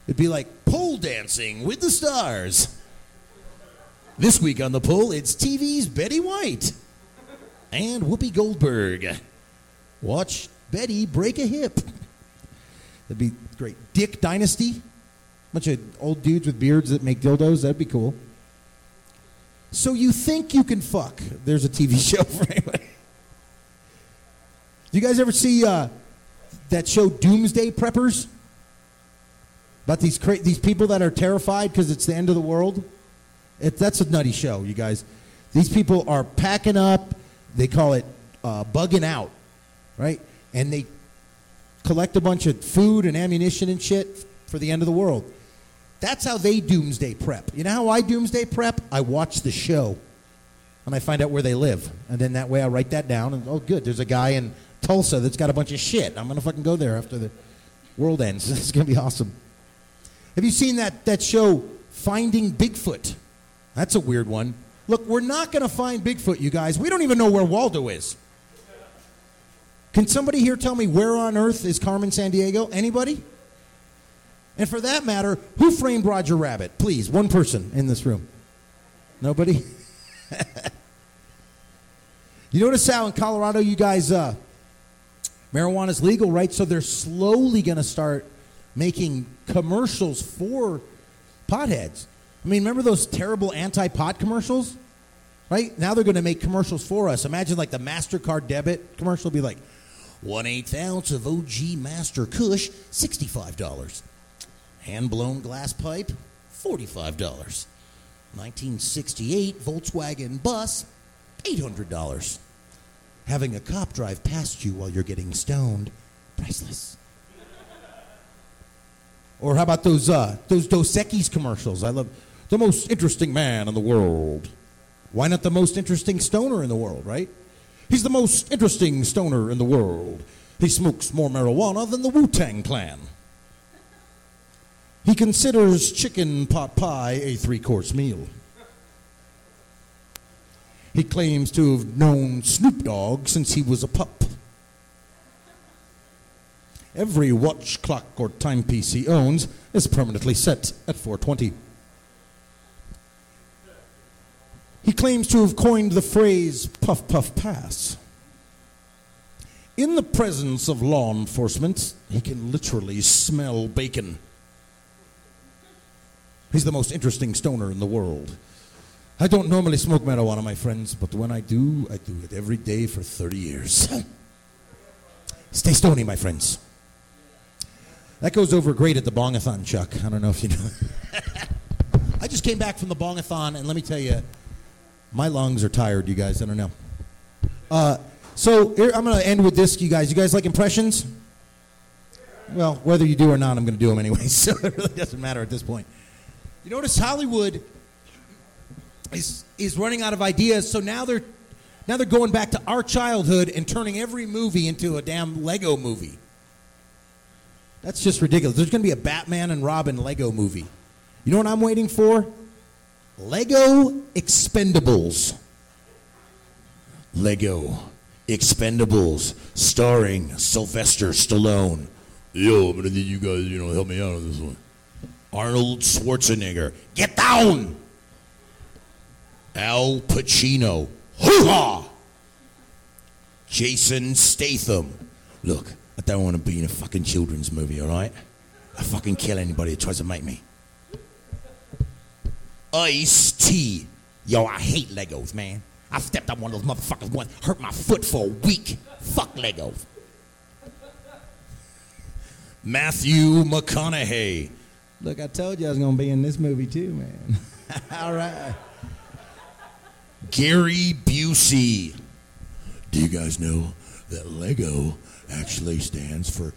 It'd be like pole dancing with the stars. This week on the pole, it's TV's Betty White and Whoopi Goldberg. Watch Betty break a hip. That'd be great. Dick Dynasty. Bunch of old dudes with beards that make dildos. That'd be cool. So you think you can fuck? There's a TV show for anybody. Do you guys ever see uh, that show Doomsday Preppers? About these cra- these people that are terrified because it's the end of the world. It, that's a nutty show, you guys. These people are packing up. They call it uh, bugging out, right? And they collect a bunch of food and ammunition and shit for the end of the world. That's how they doomsday prep. You know how I doomsday prep? I watch the show and I find out where they live. And then that way I write that down and oh good, there's a guy in Tulsa that's got a bunch of shit. I'm gonna fucking go there after the world ends. It's gonna be awesome. Have you seen that, that show Finding Bigfoot? That's a weird one. Look, we're not gonna find Bigfoot, you guys. We don't even know where Waldo is. Can somebody here tell me where on earth is Carmen Sandiego? Anybody? And for that matter, who framed Roger Rabbit? Please, one person in this room. Nobody? you notice how in Colorado you guys, uh, marijuana's legal, right? So they're slowly going to start making commercials for potheads. I mean, remember those terrible anti pot commercials? Right? Now they're going to make commercials for us. Imagine like the MasterCard debit commercial be like, one eighth ounce of OG Master Kush, $65. Hand blown glass pipe, $45. 1968 Volkswagen bus, $800. Having a cop drive past you while you're getting stoned, priceless. Or how about those uh, those Dos Equis commercials? I love the most interesting man in the world. Why not the most interesting stoner in the world, right? He's the most interesting stoner in the world. He smokes more marijuana than the Wu Tang Clan. He considers chicken pot pie a three course meal. He claims to have known Snoop Dogg since he was a pup. Every watch, clock, or timepiece he owns is permanently set at 420. He claims to have coined the phrase puff puff pass. In the presence of law enforcement, he can literally smell bacon. He's the most interesting stoner in the world. I don't normally smoke marijuana, my friends, but when I do, I do it every day for 30 years. Stay stony, my friends. That goes over great at the bongathon, Chuck. I don't know if you know. I just came back from the bongathon, and let me tell you, my lungs are tired, you guys. I don't know. Uh, so here, I'm going to end with this, you guys. You guys like impressions? Well, whether you do or not, I'm going to do them anyway, so it really doesn't matter at this point. You notice Hollywood is is running out of ideas, so now they're now they're going back to our childhood and turning every movie into a damn Lego movie. That's just ridiculous. There's going to be a Batman and Robin Lego movie. You know what I'm waiting for? Lego Expendables. Lego Expendables, starring Sylvester Stallone. Yo, but you guys, you know, help me out on this one. Arnold Schwarzenegger. Get down! Al Pacino. Hoo-ha! Jason Statham. Look, I don't want to be in a fucking children's movie, all right? I fucking kill anybody that tries to make me. Ice T, Yo, I hate Legos, man. I stepped on one of those motherfuckers once, hurt my foot for a week. Fuck Legos. Matthew McConaughey. Look, I told you I was going to be in this movie too, man. All right. Gary Busey. Do you guys know that Lego actually stands for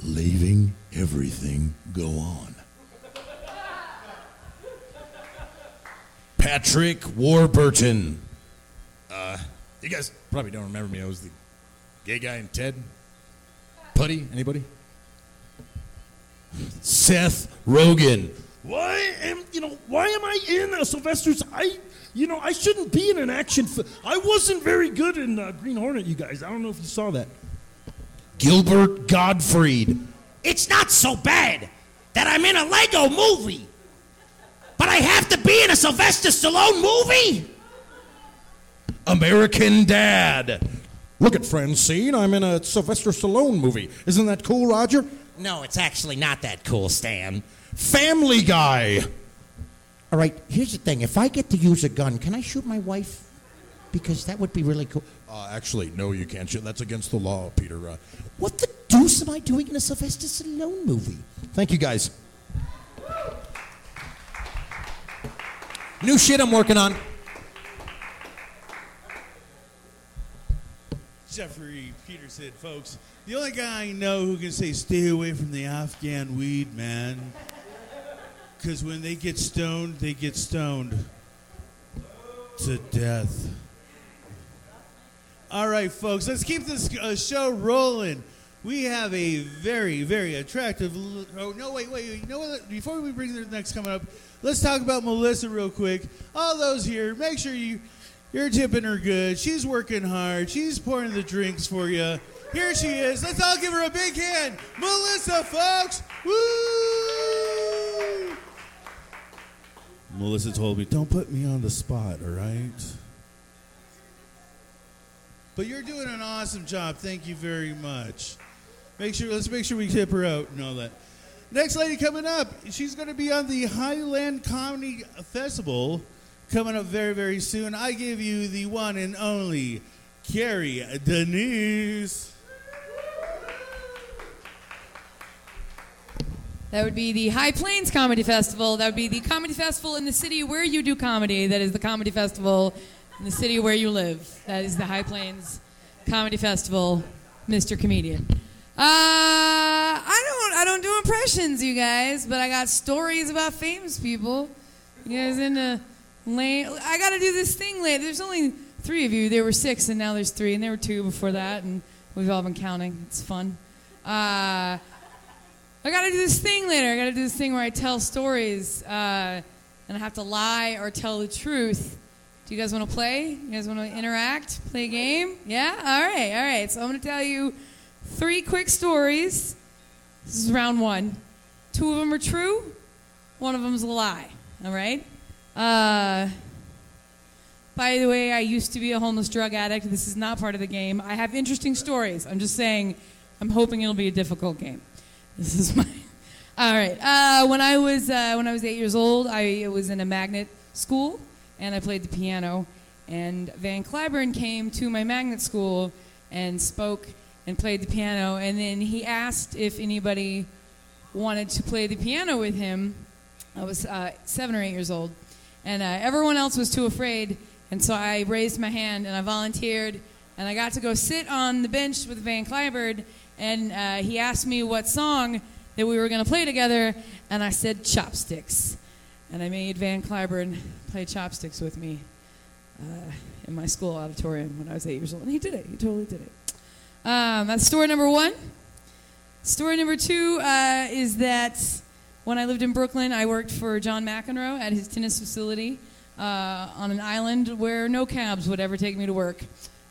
leaving everything go on? Patrick Warburton. Uh, you guys probably don't remember me. I was the gay guy in Ted. Puddy, anybody? Seth Rogen. Why am you know why am I in a Sylvester's? I you know I shouldn't be in an action. Fi- I wasn't very good in uh, Green Hornet. You guys, I don't know if you saw that. Gilbert Gottfried. It's not so bad that I'm in a Lego movie, but I have to be in a Sylvester Stallone movie. American Dad. Look at Francine. I'm in a Sylvester Stallone movie. Isn't that cool, Roger? No, it's actually not that cool, Stan. Family Guy. All right, here's the thing. If I get to use a gun, can I shoot my wife? Because that would be really cool. Uh, actually, no, you can't. shoot. That's against the law, Peter. Uh, What the deuce am I doing in a Sylvester Stallone movie? Thank you, guys. New shit I'm working on. Jeffrey Peterson, folks. The only guy I know who can say stay away from the Afghan weed, man. Because when they get stoned, they get stoned to death. All right, folks, let's keep this uh, show rolling. We have a very, very attractive. l- Oh no! Wait, wait. You know what? Before we bring the next coming up, let's talk about Melissa real quick. All those here, make sure you you're tipping her good. She's working hard. She's pouring the drinks for you. Here she is. Let's all give her a big hand, Melissa, folks. Woo! Melissa told me, "Don't put me on the spot, all right?" But you're doing an awesome job. Thank you very much. Make sure let's make sure we tip her out and all that. Next lady coming up, she's going to be on the Highland Comedy Festival coming up very very soon. I give you the one and only Carrie Denise. That would be the High Plains Comedy Festival. That would be the comedy festival in the city where you do comedy. That is the comedy festival in the city where you live. That is the High Plains Comedy Festival, Mr. Comedian. Uh, I don't, I don't do impressions, you guys, but I got stories about famous people. You guys into lane? I got to do this thing later. There's only three of you. There were six, and now there's three, and there were two before that, and we've all been counting. It's fun. Uh, I gotta do this thing later. I gotta do this thing where I tell stories, uh, and I have to lie or tell the truth. Do you guys want to play? You guys want to interact? Play a game? Yeah. All right. All right. So I'm gonna tell you three quick stories. This is round one. Two of them are true. One of them is a lie. All right. Uh, by the way, I used to be a homeless drug addict. This is not part of the game. I have interesting stories. I'm just saying. I'm hoping it'll be a difficult game. This is my. All right. Uh, when I was uh, when I was eight years old, I was in a magnet school, and I played the piano. And Van Cliburn came to my magnet school and spoke and played the piano. And then he asked if anybody wanted to play the piano with him. I was uh, seven or eight years old, and uh, everyone else was too afraid. And so I raised my hand and I volunteered, and I got to go sit on the bench with Van Cliburn and uh, he asked me what song that we were going to play together, and I said Chopsticks. And I made Van Cliburn play Chopsticks with me uh, in my school auditorium when I was eight years old. And he did it. He totally did it. Um, that's story number one. Story number two uh, is that when I lived in Brooklyn, I worked for John McEnroe at his tennis facility uh, on an island where no cabs would ever take me to work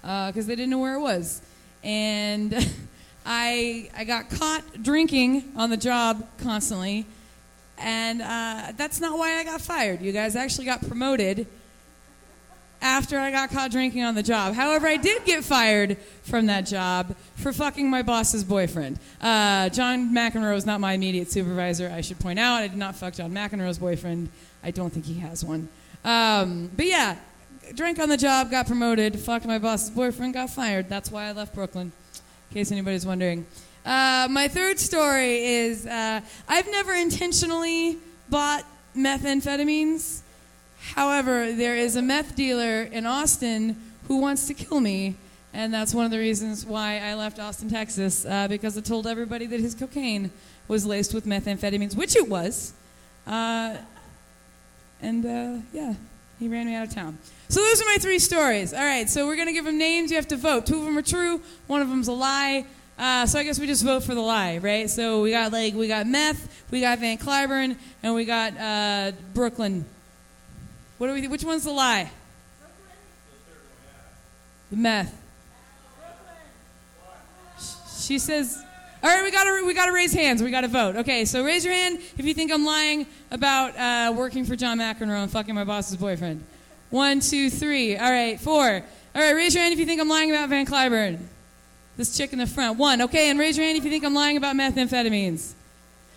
because they didn't know where it was. And I, I got caught drinking on the job constantly, and uh, that's not why I got fired. You guys I actually got promoted after I got caught drinking on the job. However, I did get fired from that job for fucking my boss's boyfriend. Uh, John McEnroe is not my immediate supervisor, I should point out. I did not fuck John McEnroe's boyfriend. I don't think he has one. Um, but yeah, drank on the job, got promoted, fucked my boss's boyfriend, got fired. That's why I left Brooklyn, in case anybody's wondering. Uh, my third story is uh, I've never intentionally bought methamphetamines. However, there is a meth dealer in Austin who wants to kill me, and that's one of the reasons why I left Austin, Texas, uh, because I told everybody that his cocaine was laced with methamphetamines, which it was. Uh, and uh, yeah, he ran me out of town. So those are my three stories. All right, so we're going to give them names. You have to vote. Two of them are true, one of them's a lie. Uh, so I guess we just vote for the lie, right? So we got like we got meth, we got Van Cliburn, and we got uh, Brooklyn. What do we? Which one's the lie? The meth. She says. All right, we gotta we gotta raise hands. We gotta vote. Okay, so raise your hand if you think I'm lying about uh, working for John McEnroe and fucking my boss's boyfriend. One, two, three. All right, four. All right, raise your hand if you think I'm lying about Van Cliburn. This chick in the front. One. Okay, and raise your hand if you think I'm lying about methamphetamines.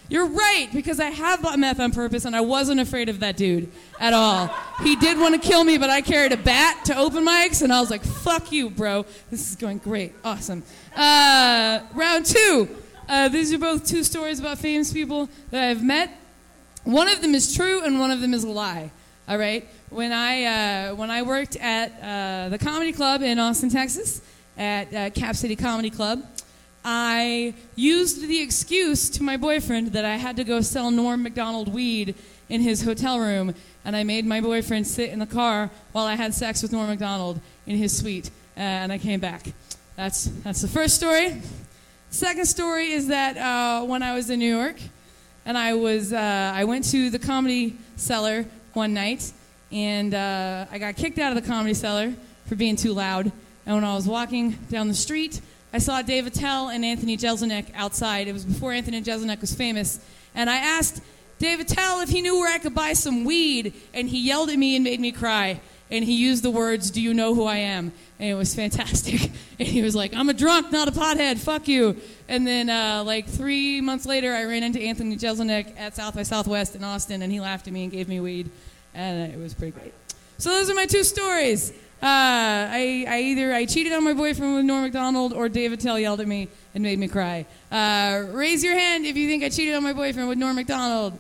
You're right, because I have bought meth on purpose and I wasn't afraid of that dude at all. He did want to kill me, but I carried a bat to open mics and I was like, fuck you, bro. This is going great. Awesome. Uh, round two. Uh, these are both two stories about famous people that I've met. One of them is true and one of them is a lie. All right? When I, uh, when I worked at uh, the Comedy Club in Austin, Texas, at uh, Cap City Comedy Club, I used the excuse to my boyfriend that I had to go sell Norm Macdonald weed in his hotel room, and I made my boyfriend sit in the car while I had sex with Norm Macdonald in his suite, uh, and I came back. That's, that's the first story. Second story is that uh, when I was in New York, and I was uh, I went to the comedy cellar one night, and uh, I got kicked out of the comedy cellar for being too loud. And when I was walking down the street, I saw Dave Attell and Anthony Jeselnik outside. It was before Anthony Jeselnik was famous. And I asked Dave Attell if he knew where I could buy some weed, and he yelled at me and made me cry. And he used the words, Do you know who I am? And it was fantastic. And he was like, I'm a drunk, not a pothead, fuck you. And then, uh, like, three months later, I ran into Anthony Jeselnik at South by Southwest in Austin, and he laughed at me and gave me weed. And it was pretty great. So those are my two stories. Uh, I, I either I cheated on my boyfriend with Norm Macdonald or Dave Attell yelled at me and made me cry. Uh, raise your hand if you think I cheated on my boyfriend with Norm Macdonald.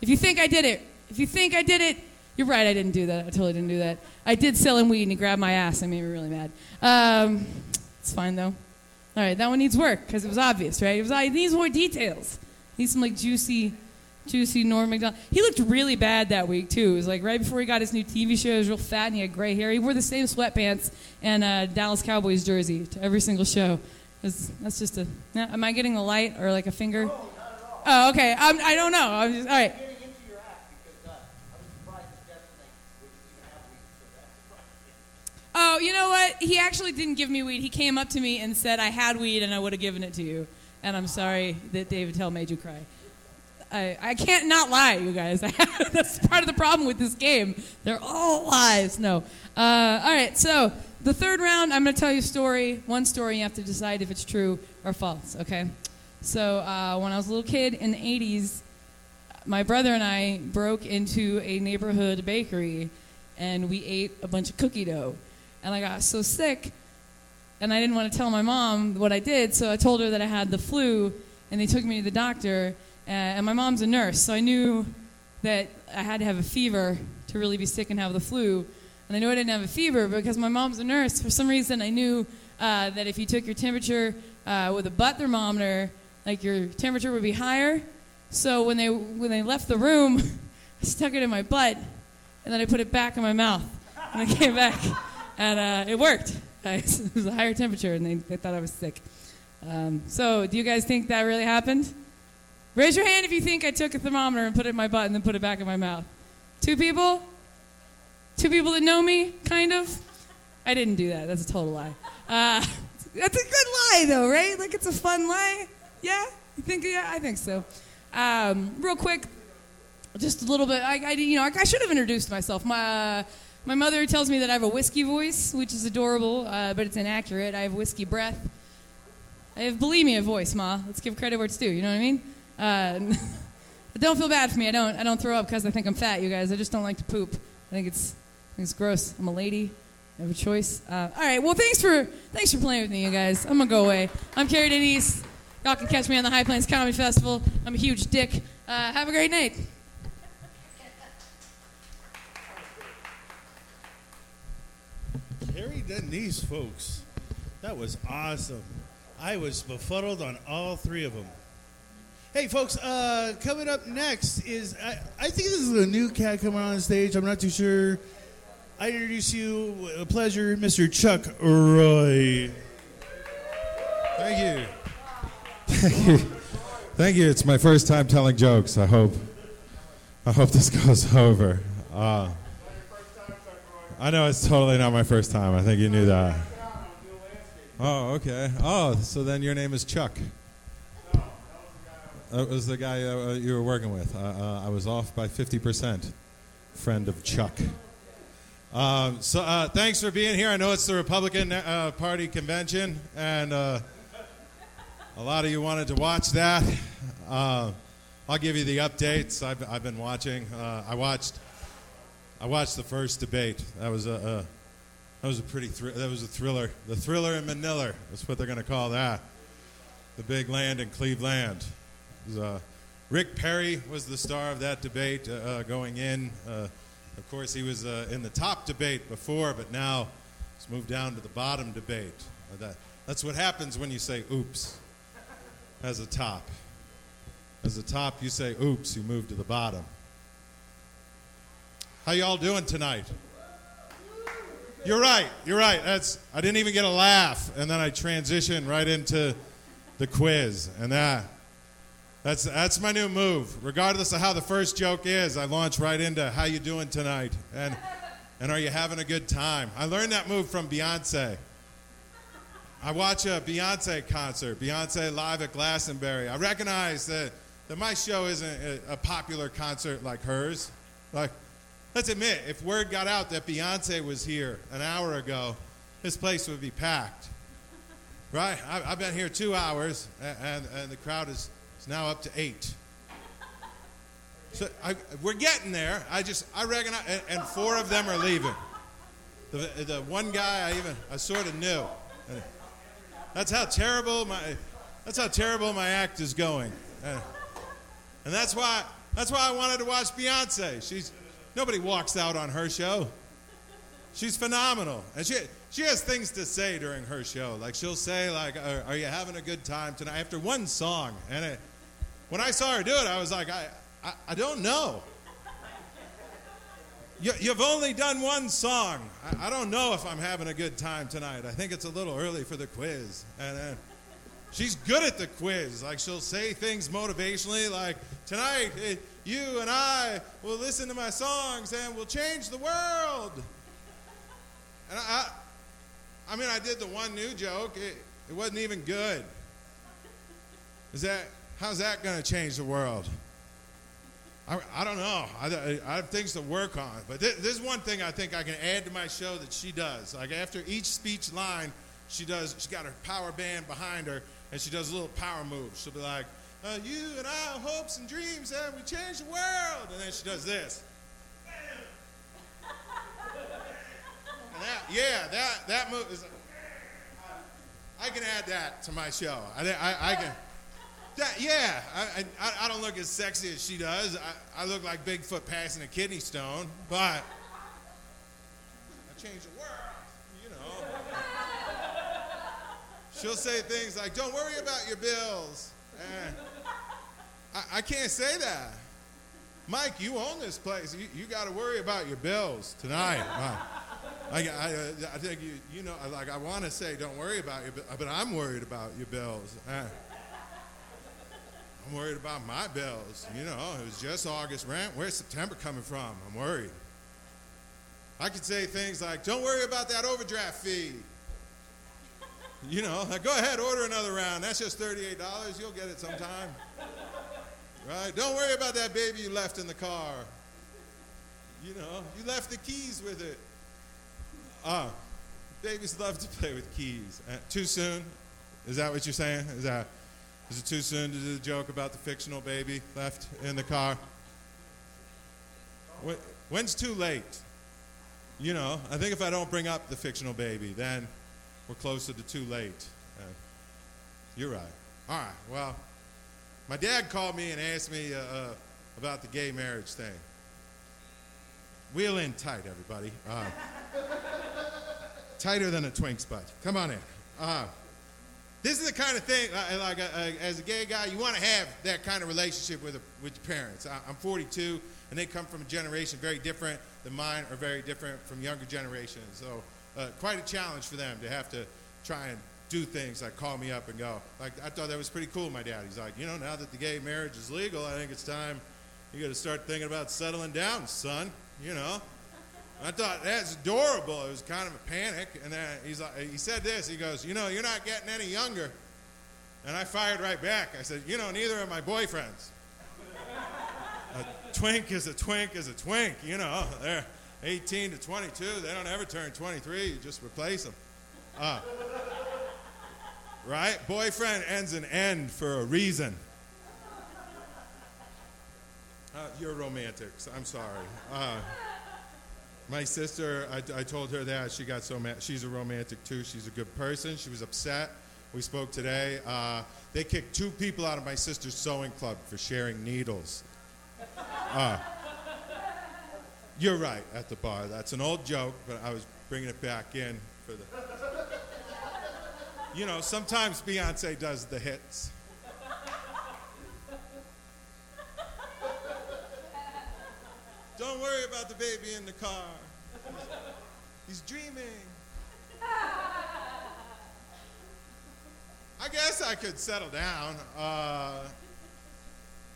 If you think I did it, if you think I did it, you're right. I didn't do that. I totally didn't do that. I did sell him weed and he grabbed my ass and made me really mad. Um, it's fine though. All right, that one needs work because it was obvious, right? It was. It needs more details. Needs some like juicy Juicy Norm Macdonald. He looked really bad that week too. It was like right before he got his new TV show. He was real fat and he had gray hair. He wore the same sweatpants and a Dallas Cowboys jersey to every single show. That's, that's just a. Am I getting a light or like a finger? Oh, okay. I'm, I don't know. I'm just, all right. Oh, you know what? He actually didn't give me weed. He came up to me and said I had weed and I would have given it to you. And I'm sorry that Dave Attell made you cry. I, I can't not lie, you guys. That's part of the problem with this game. They're all lies. No. Uh, all right, so the third round, I'm going to tell you a story. One story, you have to decide if it's true or false, okay? So uh, when I was a little kid in the 80s, my brother and I broke into a neighborhood bakery and we ate a bunch of cookie dough. And I got so sick, and I didn't want to tell my mom what I did, so I told her that I had the flu, and they took me to the doctor. Uh, and my mom's a nurse, so I knew that I had to have a fever to really be sick and have the flu. And I knew I didn't have a fever because my mom's a nurse. For some reason, I knew uh, that if you took your temperature uh, with a butt thermometer, like your temperature would be higher. So when they when they left the room, I stuck it in my butt, and then I put it back in my mouth. And I came back, and uh, it worked. it was a higher temperature, and they, they thought I was sick. Um, so, do you guys think that really happened? Raise your hand if you think I took a thermometer and put it in my butt and then put it back in my mouth. Two people? Two people that know me, kind of? I didn't do that. That's a total lie. Uh, that's a good lie, though, right? Like it's a fun lie. Yeah? You think? Yeah, I think so. Um, real quick, just a little bit. I, I you know, I, I, should have introduced myself. My uh, my mother tells me that I have a whiskey voice, which is adorable, uh, but it's inaccurate. I have whiskey breath. I have bulimia voice, Ma. Let's give credit where it's due. You know what I mean? Uh, don't feel bad for me. I don't. I don't throw up because I think I'm fat, you guys. I just don't like to poop. think it's I think it's gross. I'm a lady. I have a choice. Uh, all right. Well, thanks for thanks for playing with me, you guys. I'm gonna go away. I'm Carrie Denise. Y'all can catch me on the High Plains Comedy Festival. I'm a huge dick. Uh, have a great night. Carrie Denise, folks. That was awesome. I was befuddled on all three of them. Hey, folks, uh, coming up next is, I, I think this is a new cat coming on stage. I'm not too sure. I introduce you, a pleasure, Mr. Chuck Roy. Thank you. Thank you. Thank you. It's my first time telling jokes. I hope. I hope this goes over. Uh, I know it's totally not my first time. I think you knew that. Oh, okay. Oh, so then your name is Chuck. That was the guy uh, you were working with. Uh, uh, I was off by 50%. Friend of Chuck. Um, so uh, thanks for being here. I know it's the Republican uh, Party convention, and uh, a lot of you wanted to watch that. Uh, I'll give you the updates. I've, I've been watching. Uh, I watched. I watched the first debate. That was a. a that was a pretty. Thr- that was a thriller. The thriller in Manila. That's what they're going to call that. The big land in Cleveland. Uh, Rick Perry was the star of that debate uh, uh, going in. Uh, of course, he was uh, in the top debate before, but now he's moved down to the bottom debate. Uh, that, that's what happens when you say oops as a top. As a top, you say oops, you move to the bottom. How y'all doing tonight? You're right. You're right. That's I didn't even get a laugh, and then I transitioned right into the quiz, and that that's that's my new move. Regardless of how the first joke is, I launch right into how you doing tonight, and and are you having a good time? I learned that move from Beyonce. I watch a Beyonce concert, Beyonce live at Glastonbury. I recognize that, that my show isn't a, a popular concert like hers. Like, let's admit, if word got out that Beyonce was here an hour ago, this place would be packed. Right? I, I've been here two hours, and, and, and the crowd is, is now up to eight. So I, we're getting there. I just, I recognize, and, and four of them are leaving. The, the one guy I even, I sort of knew. That's how terrible my, that's how terrible my act is going. Uh, and that's why, that's why I wanted to watch Beyonce. She's, nobody walks out on her show. She's phenomenal, and she she has things to say during her show. Like she'll say, like, "Are, are you having a good time tonight?" After one song, and it, when I saw her do it, I was like, I I, I don't know. You, you've only done one song. I, I don't know if I'm having a good time tonight. I think it's a little early for the quiz, and. Uh, She's good at the quiz. Like she'll say things motivationally, like tonight eh, you and I will listen to my songs and we'll change the world. And I, I mean, I did the one new joke. It, it wasn't even good. Is that how's that going to change the world? I, I don't know. I, I have things to work on. But this, this is one thing I think I can add to my show that she does. Like after each speech line, she does. She's got her power band behind her, and she does a little power move. She'll be like, uh, "You and I, hopes and dreams, and we change the world." And then she does this. That, yeah, that that move is. I can add that to my show. I, I, I can. That, yeah, I, I, I don't look as sexy as she does. I, I look like Bigfoot passing a kidney stone, but I change the world, you know. She'll say things like, "Don't worry about your bills." And I, I can't say that. Mike, you own this place. You, you got to worry about your bills tonight. I, I, I think you, you know, like I want to say, don't worry about your, but I'm worried about your bills. Uh, I'm worried about my bills. You know, it was just August rent. Where's September coming from? I'm worried. I could say things like, don't worry about that overdraft fee. You know, like, go ahead, order another round. That's just $38. You'll get it sometime. Right? Don't worry about that baby you left in the car. You know, you left the keys with it. Ah, babies love to play with keys. Uh, too soon? Is that what you're saying? Is that is it too soon to do the joke about the fictional baby left in the car? When's too late? you know, I think if I don't bring up the fictional baby, then we're closer to too late. Uh, you're right. All right. Well, my dad called me and asked me uh, uh, about the gay marriage thing. Wheel in tight, everybody. Uh, tighter than a Twink's butt. Come on in. This is the kind of thing, uh, like, uh, uh, as a gay guy, you want to have that kind of relationship with, a, with your parents. I, I'm 42, and they come from a generation very different than mine, or very different from younger generations. So, uh, quite a challenge for them to have to try and do things like call me up and go. Like, I thought that was pretty cool, my dad. He's like, you know, now that the gay marriage is legal, I think it's time you got to start thinking about settling down, son. You know. I thought that's adorable. It was kind of a panic, and then he's like, he said this. He goes, "You know, you're not getting any younger." And I fired right back. I said, "You know, neither are my boyfriends. A twink is a twink is a twink. You know, they're 18 to 22. They don't ever turn 23. You just replace them." Uh, right? Boyfriend ends in end for a reason. Uh, you're romantics. I'm sorry. Uh, my sister, I, I told her that. She got so mad. She's a romantic too. She's a good person. She was upset. We spoke today. Uh, they kicked two people out of my sister's sewing club for sharing needles. Uh, you're right at the bar. That's an old joke, but I was bringing it back in for the. You know, sometimes Beyonce does the hits. Don't worry about the baby in the car. He's dreaming. I guess I could settle down. Uh,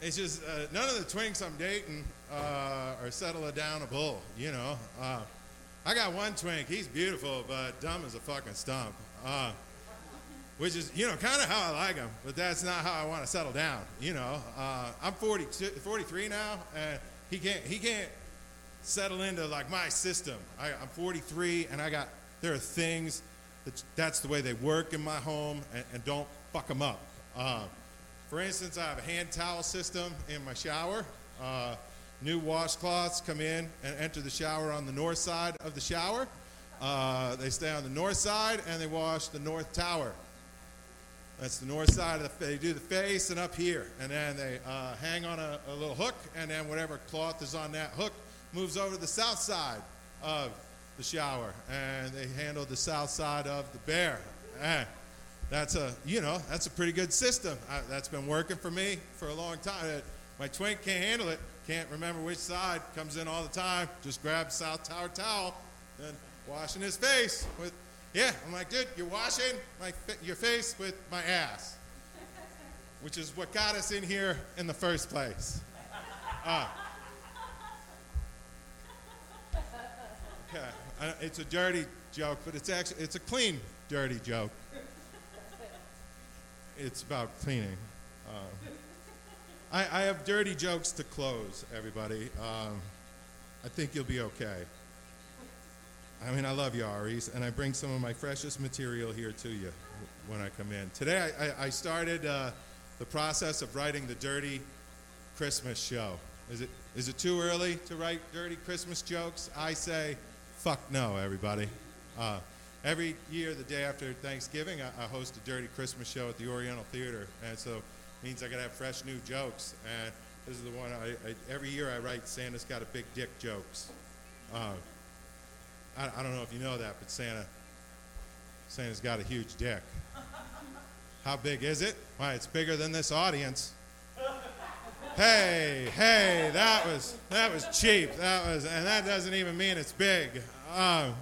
it's just uh, none of the twinks I'm dating uh, are settle down a bull, you know. Uh, I got one twink. He's beautiful, but dumb as a fucking stump. Uh, which is, you know, kind of how I like him, but that's not how I want to settle down. You know, uh, I'm 42, 43 now, and he can't he can't settle into like my system. I, I'm 43, and I got there are things that that's the way they work in my home, and, and don't fuck them up. Uh, for instance, I have a hand towel system in my shower. Uh, new washcloths come in and enter the shower on the north side of the shower. Uh, they stay on the north side and they wash the north tower. That's the north side of the. They do the face and up here, and then they uh, hang on a, a, little hook, and then whatever cloth is on that hook moves over to the south side of the shower, and they handle the south side of the bear. And that's a you know that's a pretty good system. I, that's been working for me for a long time. My twink can't handle it. Can't remember which side. Comes in all the time. Just grabs south tower towel, and washing his face with yeah, I'm like, dude, you're washing my your face with my ass, which is what got us in here in the first place. Uh, okay, uh, it's a dirty joke, but it's actually it's a clean, dirty joke. It's about cleaning. Uh, I, I, have dirty jokes to close, everybody. Um, I think you'll be okay. I mean, I love you, Ari's, and I bring some of my freshest material here to you when I come in. Today, I, I started uh, the process of writing the Dirty Christmas show. Is it, is it too early to write dirty Christmas jokes? I say, fuck no, everybody. Uh, every year, the day after Thanksgiving, I, I, host a dirty Christmas show at the Oriental Theater, and so it means I gotta have fresh new jokes. And this is the one I, I every year I write Santa's got a big dick jokes. Uh, I, I don't know if you know that, but Santa, Santa's got a huge dick. How big is it? Why, it's bigger than this audience. Hey, hey, that was that was cheap. That was, and that doesn't even mean it's big. Um,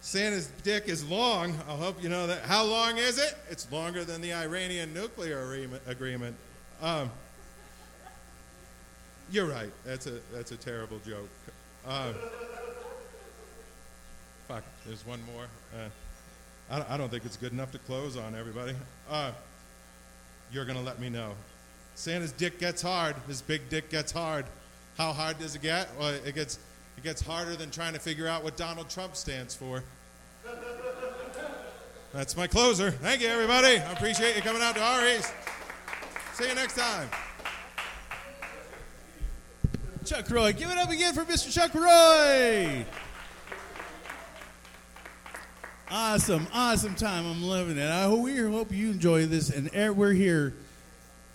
Santa's dick is long. I hope you know that. How long is it? It's longer than the Iranian nuclear agreement. Um, you're right. That's a that's a terrible joke. Uh, Fuck, there's one more. Uh, I, I, don't think it's good enough to close on, everybody. Uh, you're to let me know. Santa's dick gets hard. His big dick gets hard. How hard does it get? Well, it gets, it gets harder than trying to figure out what Donald Trump stands for. That's my closer. Thank you, everybody. I appreciate you coming out to Ari's. See you next time. Chuck Roy. Give it up again for Mr. Chuck Roy. Awesome, awesome time. I'm loving it. I hope we hope you enjoy this. And we're here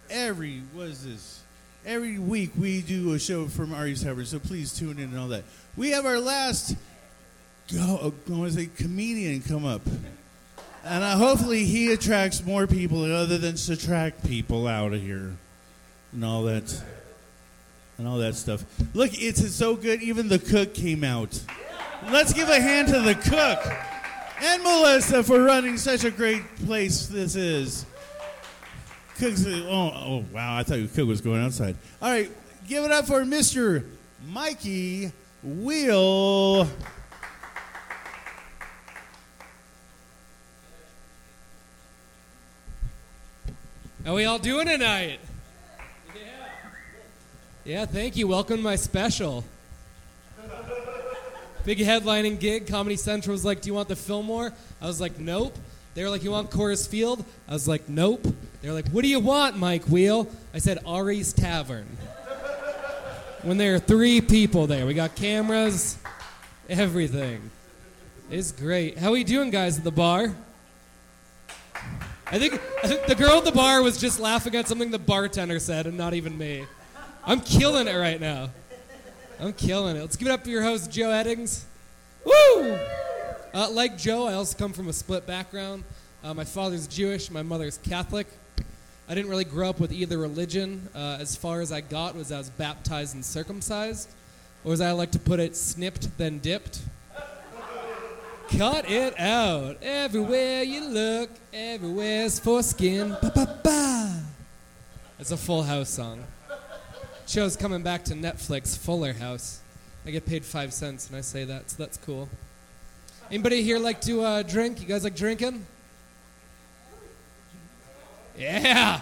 every what is this? Every week we do a show from Ari's Tavern. So please tune in and all that. We have our last go. I want to say comedian come up, and uh, hopefully he attracts more people other than subtract people out of here, and all that, and all that stuff. Look, it's so good. Even the cook came out. Let's give a hand to the cook and Melissa for running such a great place this is. Cook's, oh, oh, wow, I thought cook was going outside. All right, give it up for Mr. Mikey Wheel. How we all doing tonight? Yeah. Yeah, thank you. Welcome to my special. Big headlining gig. Comedy Central was like, Do you want the Fillmore? I was like, Nope. They were like, You want Coors Field? I was like, Nope. They were like, What do you want, Mike Wheel? I said, Ari's Tavern. when there are three people there, we got cameras, everything. It's great. How we doing, guys, at the bar? I think, I think the girl at the bar was just laughing at something the bartender said and not even me. I'm killing it right now. I'm killing it. Let's give it up for your host, Joe Eddings. Woo! Uh, like Joe, I also come from a split background. Uh, my father's Jewish, my mother's Catholic. I didn't really grow up with either religion. Uh, as far as I got was I was baptized and circumcised, or as I like to put it, snipped then dipped. Cut it out. Everywhere you look, everywhere's foreskin. Ba ba ba. It's a Full House song. Show's coming back to Netflix, Fuller House. I get paid five cents when I say that, so that's cool. Anybody here like to uh, drink? You guys like drinking? Yeah.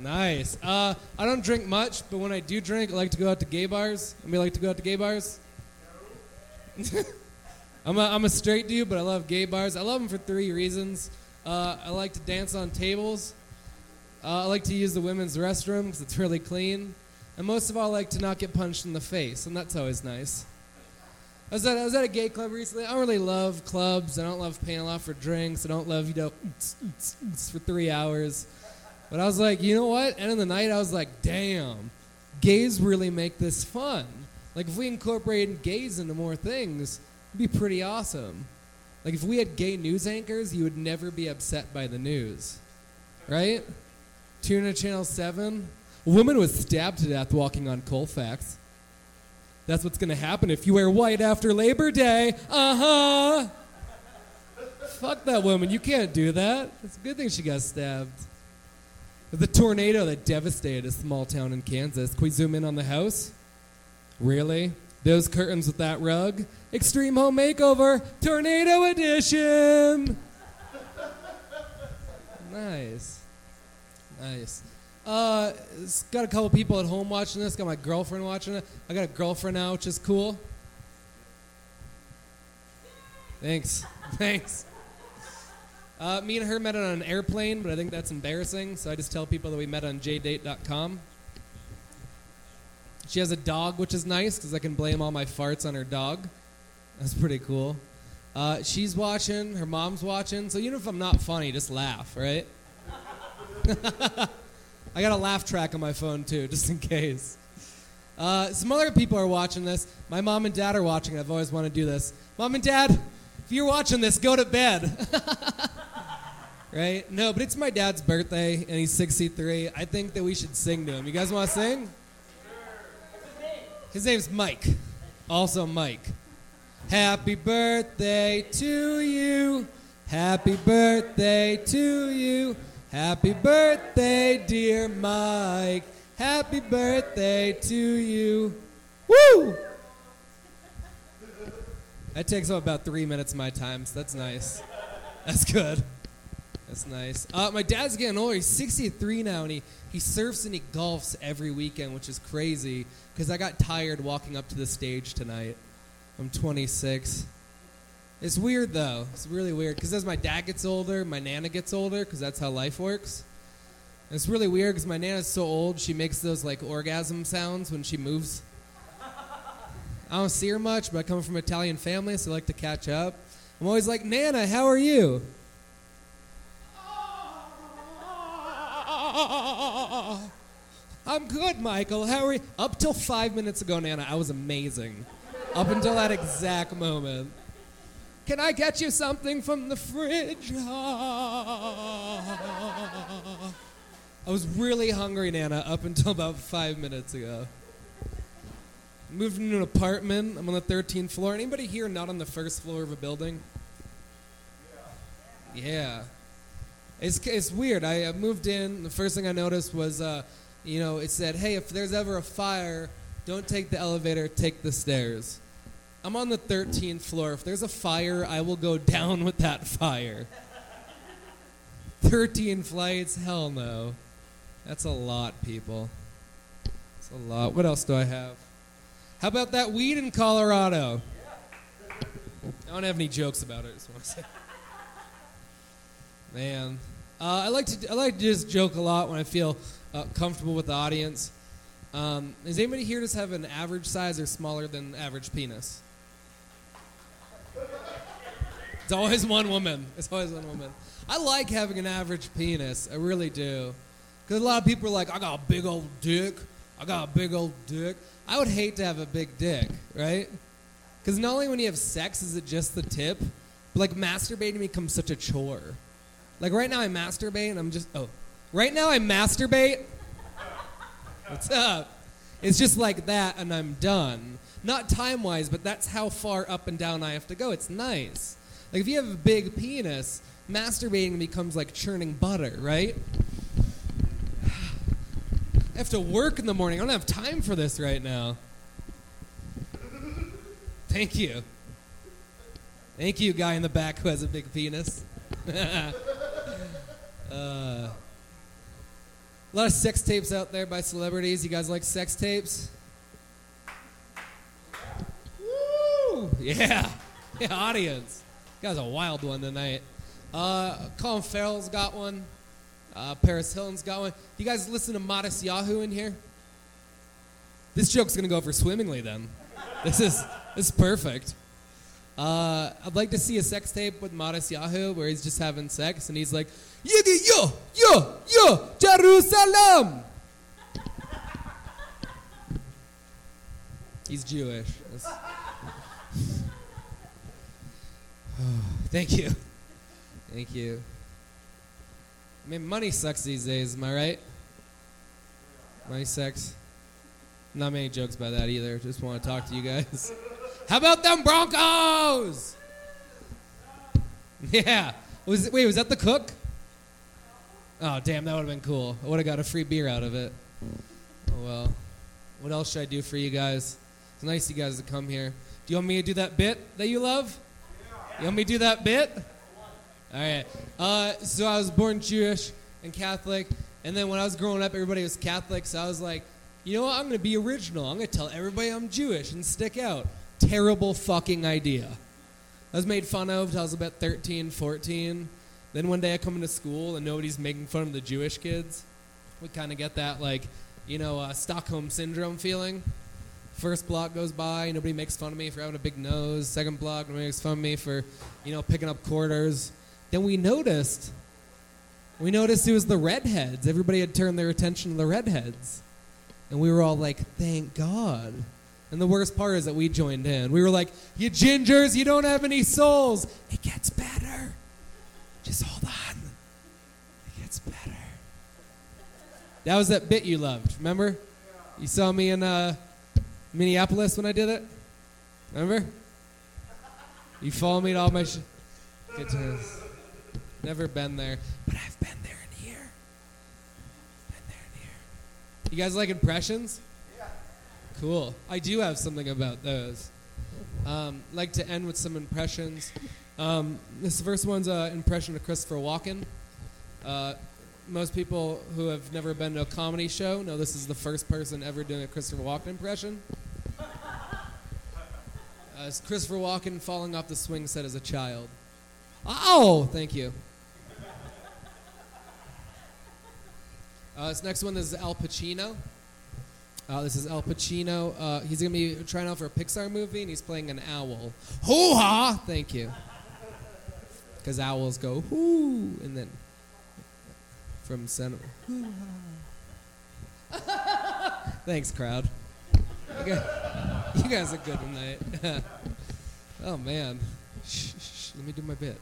Nice. Uh, I don't drink much, but when I do drink, I like to go out to gay bars. Anybody like to go out to gay bars? I'm a, I'm a straight dude, but I love gay bars. I love them for three reasons. Uh, I like to dance on tables. Uh, I like to use the women's restroom because it's really clean. And most of all, I like to not get punched in the face, and that's always nice. I was, at, I was at a gay club recently. I don't really love clubs. I don't love paying a lot for drinks. I don't love, you know, for three hours. But I was like, you know what? End of the night, I was like, damn, gays really make this fun. Like, if we incorporated gays into more things, it'd be pretty awesome. Like, if we had gay news anchors, you would never be upset by the news. Right? Tune to Channel 7. A woman was stabbed to death walking on Colfax. That's what's going to happen if you wear white after Labor Day. Uh huh. Fuck that woman. You can't do that. It's a good thing she got stabbed. The tornado that devastated a small town in Kansas. Can we zoom in on the house? Really? Those curtains with that rug? Extreme Home Makeover, Tornado Edition! nice. Nice. Uh, got a couple people at home watching this. Got my girlfriend watching it. I got a girlfriend now, which is cool. Thanks. Thanks. Uh, me and her met on an airplane, but I think that's embarrassing, so I just tell people that we met on jdate.com. She has a dog, which is nice because I can blame all my farts on her dog. That's pretty cool. Uh, she's watching, her mom's watching, so even if I'm not funny, just laugh, right? I got a laugh track on my phone too, just in case. Uh, some other people are watching this. My mom and dad are watching. I've always wanted to do this. Mom and dad, if you're watching this, go to bed. right? No, but it's my dad's birthday, and he's 63. I think that we should sing to him. You guys want to sing? His name's Mike. Also, Mike. Happy birthday to you. Happy birthday to you. Happy birthday, dear Mike. Happy birthday to you. Woo! That takes up about three minutes of my time, so that's nice. That's good. That's nice. Uh, my dad's getting older. He's 63 now, and he, he surfs and he golfs every weekend, which is crazy because I got tired walking up to the stage tonight. I'm 26. It's weird, though. It's really weird because as my dad gets older, my Nana gets older because that's how life works. And it's really weird because my Nana's so old, she makes those like orgasm sounds when she moves. I don't see her much, but I come from an Italian family, so I like to catch up. I'm always like, Nana, how are you? I'm good, Michael. How are you? Up till five minutes ago, Nana, I was amazing. Up until that exact moment. Can I get you something from the fridge? I was really hungry, Nana, up until about five minutes ago. Moved into an apartment. I'm on the 13th floor. Anybody here not on the first floor of a building? Yeah. It's, it's weird. I moved in. The first thing I noticed was, uh, you know, it said, hey, if there's ever a fire, don't take the elevator, take the stairs. I'm on the 13th floor. If there's a fire, I will go down with that fire. 13 flights? Hell no. That's a lot, people. That's a lot. What else do I have? How about that weed in Colorado? I don't have any jokes about it. Man, uh, I like to I like to just joke a lot when I feel uh, comfortable with the audience. Um, does anybody here just have an average size or smaller than average penis? It's always one woman. It's always one woman. I like having an average penis. I really do. Because a lot of people are like, I got a big old dick. I got a big old dick. I would hate to have a big dick, right? Because not only when you have sex is it just the tip, but like masturbating becomes such a chore. Like right now I masturbate and I'm just, oh. Right now I masturbate. What's up? It's just like that and I'm done. Not time wise, but that's how far up and down I have to go. It's nice. Like if you have a big penis, masturbating becomes like churning butter, right? I have to work in the morning. I don't have time for this right now. Thank you. Thank you, guy in the back who has a big penis. uh, a lot of sex tapes out there by celebrities. You guys like sex tapes? Yeah. Yeah, audience. You guys a wild one tonight. Uh, Colin Farrell's got one. Uh, Paris Hilton's got one. You guys listen to Matisyahu in here? This joke's gonna go over swimmingly then. This is this is perfect. Uh, I'd like to see a sex tape with Matisyahu where he's just having sex and he's like, Yiggy yo yo yo Jerusalem. He's Jewish. That's- Thank you. Thank you. I mean, money sucks these days, am I right? Money sucks. Not many jokes about that either. Just want to talk to you guys. How about them Broncos? Yeah. Was it, wait, was that the cook? Oh, damn, that would have been cool. I would have got a free beer out of it. Oh, well. What else should I do for you guys? It's nice you guys to come here. Do you want me to do that bit that you love? You want me to do that bit? All right. Uh, so I was born Jewish and Catholic, and then when I was growing up, everybody was Catholic. So I was like, you know what? I'm going to be original. I'm going to tell everybody I'm Jewish and stick out. Terrible fucking idea. I was made fun of until I was about 13, 14. Then one day I come into school and nobody's making fun of the Jewish kids. We kind of get that, like, you know, uh, Stockholm syndrome feeling. First block goes by, nobody makes fun of me for having a big nose. Second block, nobody makes fun of me for, you know, picking up quarters. Then we noticed, we noticed it was the redheads. Everybody had turned their attention to the redheads. And we were all like, thank God. And the worst part is that we joined in. We were like, you gingers, you don't have any souls. It gets better. Just hold on. It gets better. That was that bit you loved, remember? You saw me in uh, Minneapolis when I did it? Remember? You follow me to all my sh- Good times. Never been there, but I've been there in here. Been there in here. You guys like impressions? Yeah. Cool. I do have something about those. Um, like to end with some impressions. Um, this first one's an impression of Christopher Walken. Uh, most people who have never been to a comedy show know this is the first person ever doing a Christopher Walken impression. Uh, it's Christopher Walken falling off the swing set as a child. Oh, thank you. Uh, this next one is Al Pacino. Uh, this is Al Pacino. Uh, he's going to be trying out for a Pixar movie, and he's playing an owl. Hoo ha! Thank you. because owls go whoo, and then from center. Thanks, crowd. You guys, you guys are good tonight. oh man, shh, shh, let me do my bit.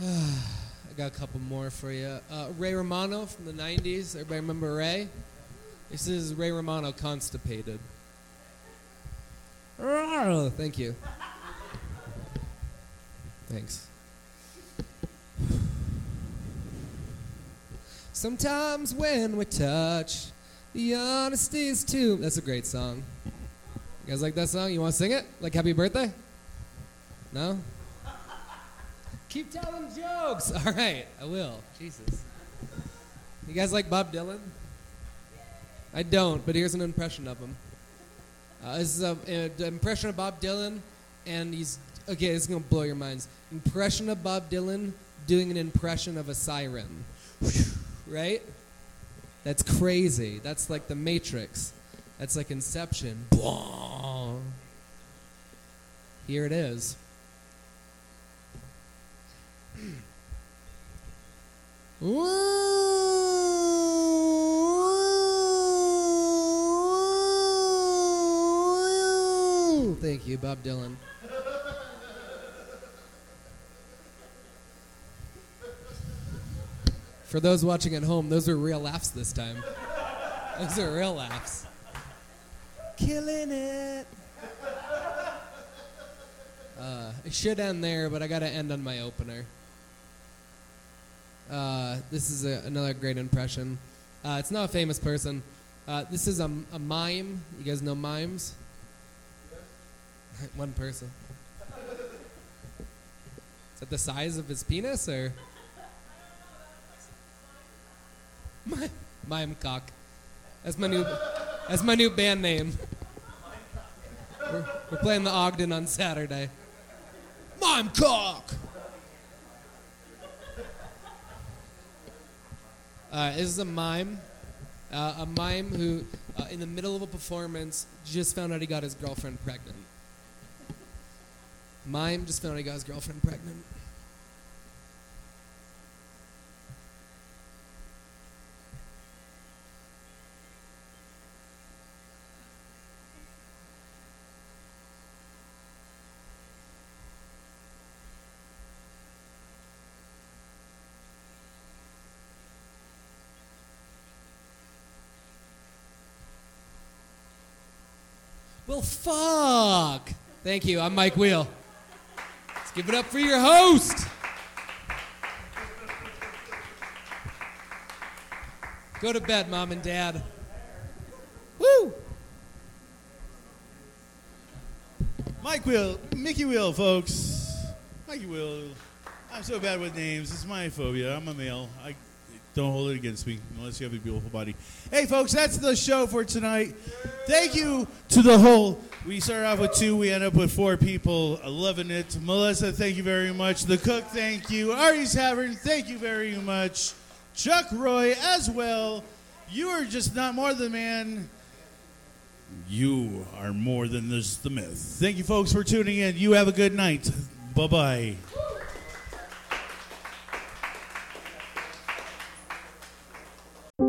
I got a couple more for you. Uh, Ray Romano from the '90s. Everybody remember Ray? This is Ray Romano constipated. Thank you. Thanks. Sometimes when we touch, the honesty is too. That's a great song. You guys like that song? You want to sing it? Like Happy Birthday? No? Keep telling jokes. All right, I will. Jesus. You guys like Bob Dylan? I don't, but here's an impression of him. Uh, this is an impression of Bob Dylan, and he's okay. This is gonna blow your minds. Impression of Bob Dylan doing an impression of a siren, right? That's crazy. That's like the Matrix. That's like Inception. Here it is. Thank you, Bob Dylan. For those watching at home, those are real laughs this time. Those are real laughs. Killing it. Uh, it should end there, but I got to end on my opener. Uh, this is a, another great impression. Uh, it's not a famous person. Uh, this is a, a mime. You guys know mimes? One person. Is that the size of his penis or? Mi- Mime cock. That's my new. That's my new band name. We're, we're playing the Ogden on Saturday. Mime cock. Uh, this is a mime. Uh, a mime who, uh, in the middle of a performance, just found out he got his girlfriend pregnant. Mime just found out he got his girlfriend pregnant. Well, fuck. Thank you. I'm Mike Wheel. Let's give it up for your host. Go to bed, mom and dad. Woo! Mike Wheel, Mickey Wheel, folks. Mikey Wheel. I'm so bad with names. It's my phobia. I'm a male. I don't hold it against me unless you have a beautiful body. Hey, folks, that's the show for tonight. Thank you to the whole. We started off with two. We end up with four people. Loving it. Melissa, thank you very much. The cook, thank you. Ari's Tavern, thank you very much. Chuck Roy as well. You are just not more than man. You are more than just the myth. Thank you, folks, for tuning in. You have a good night. Bye bye.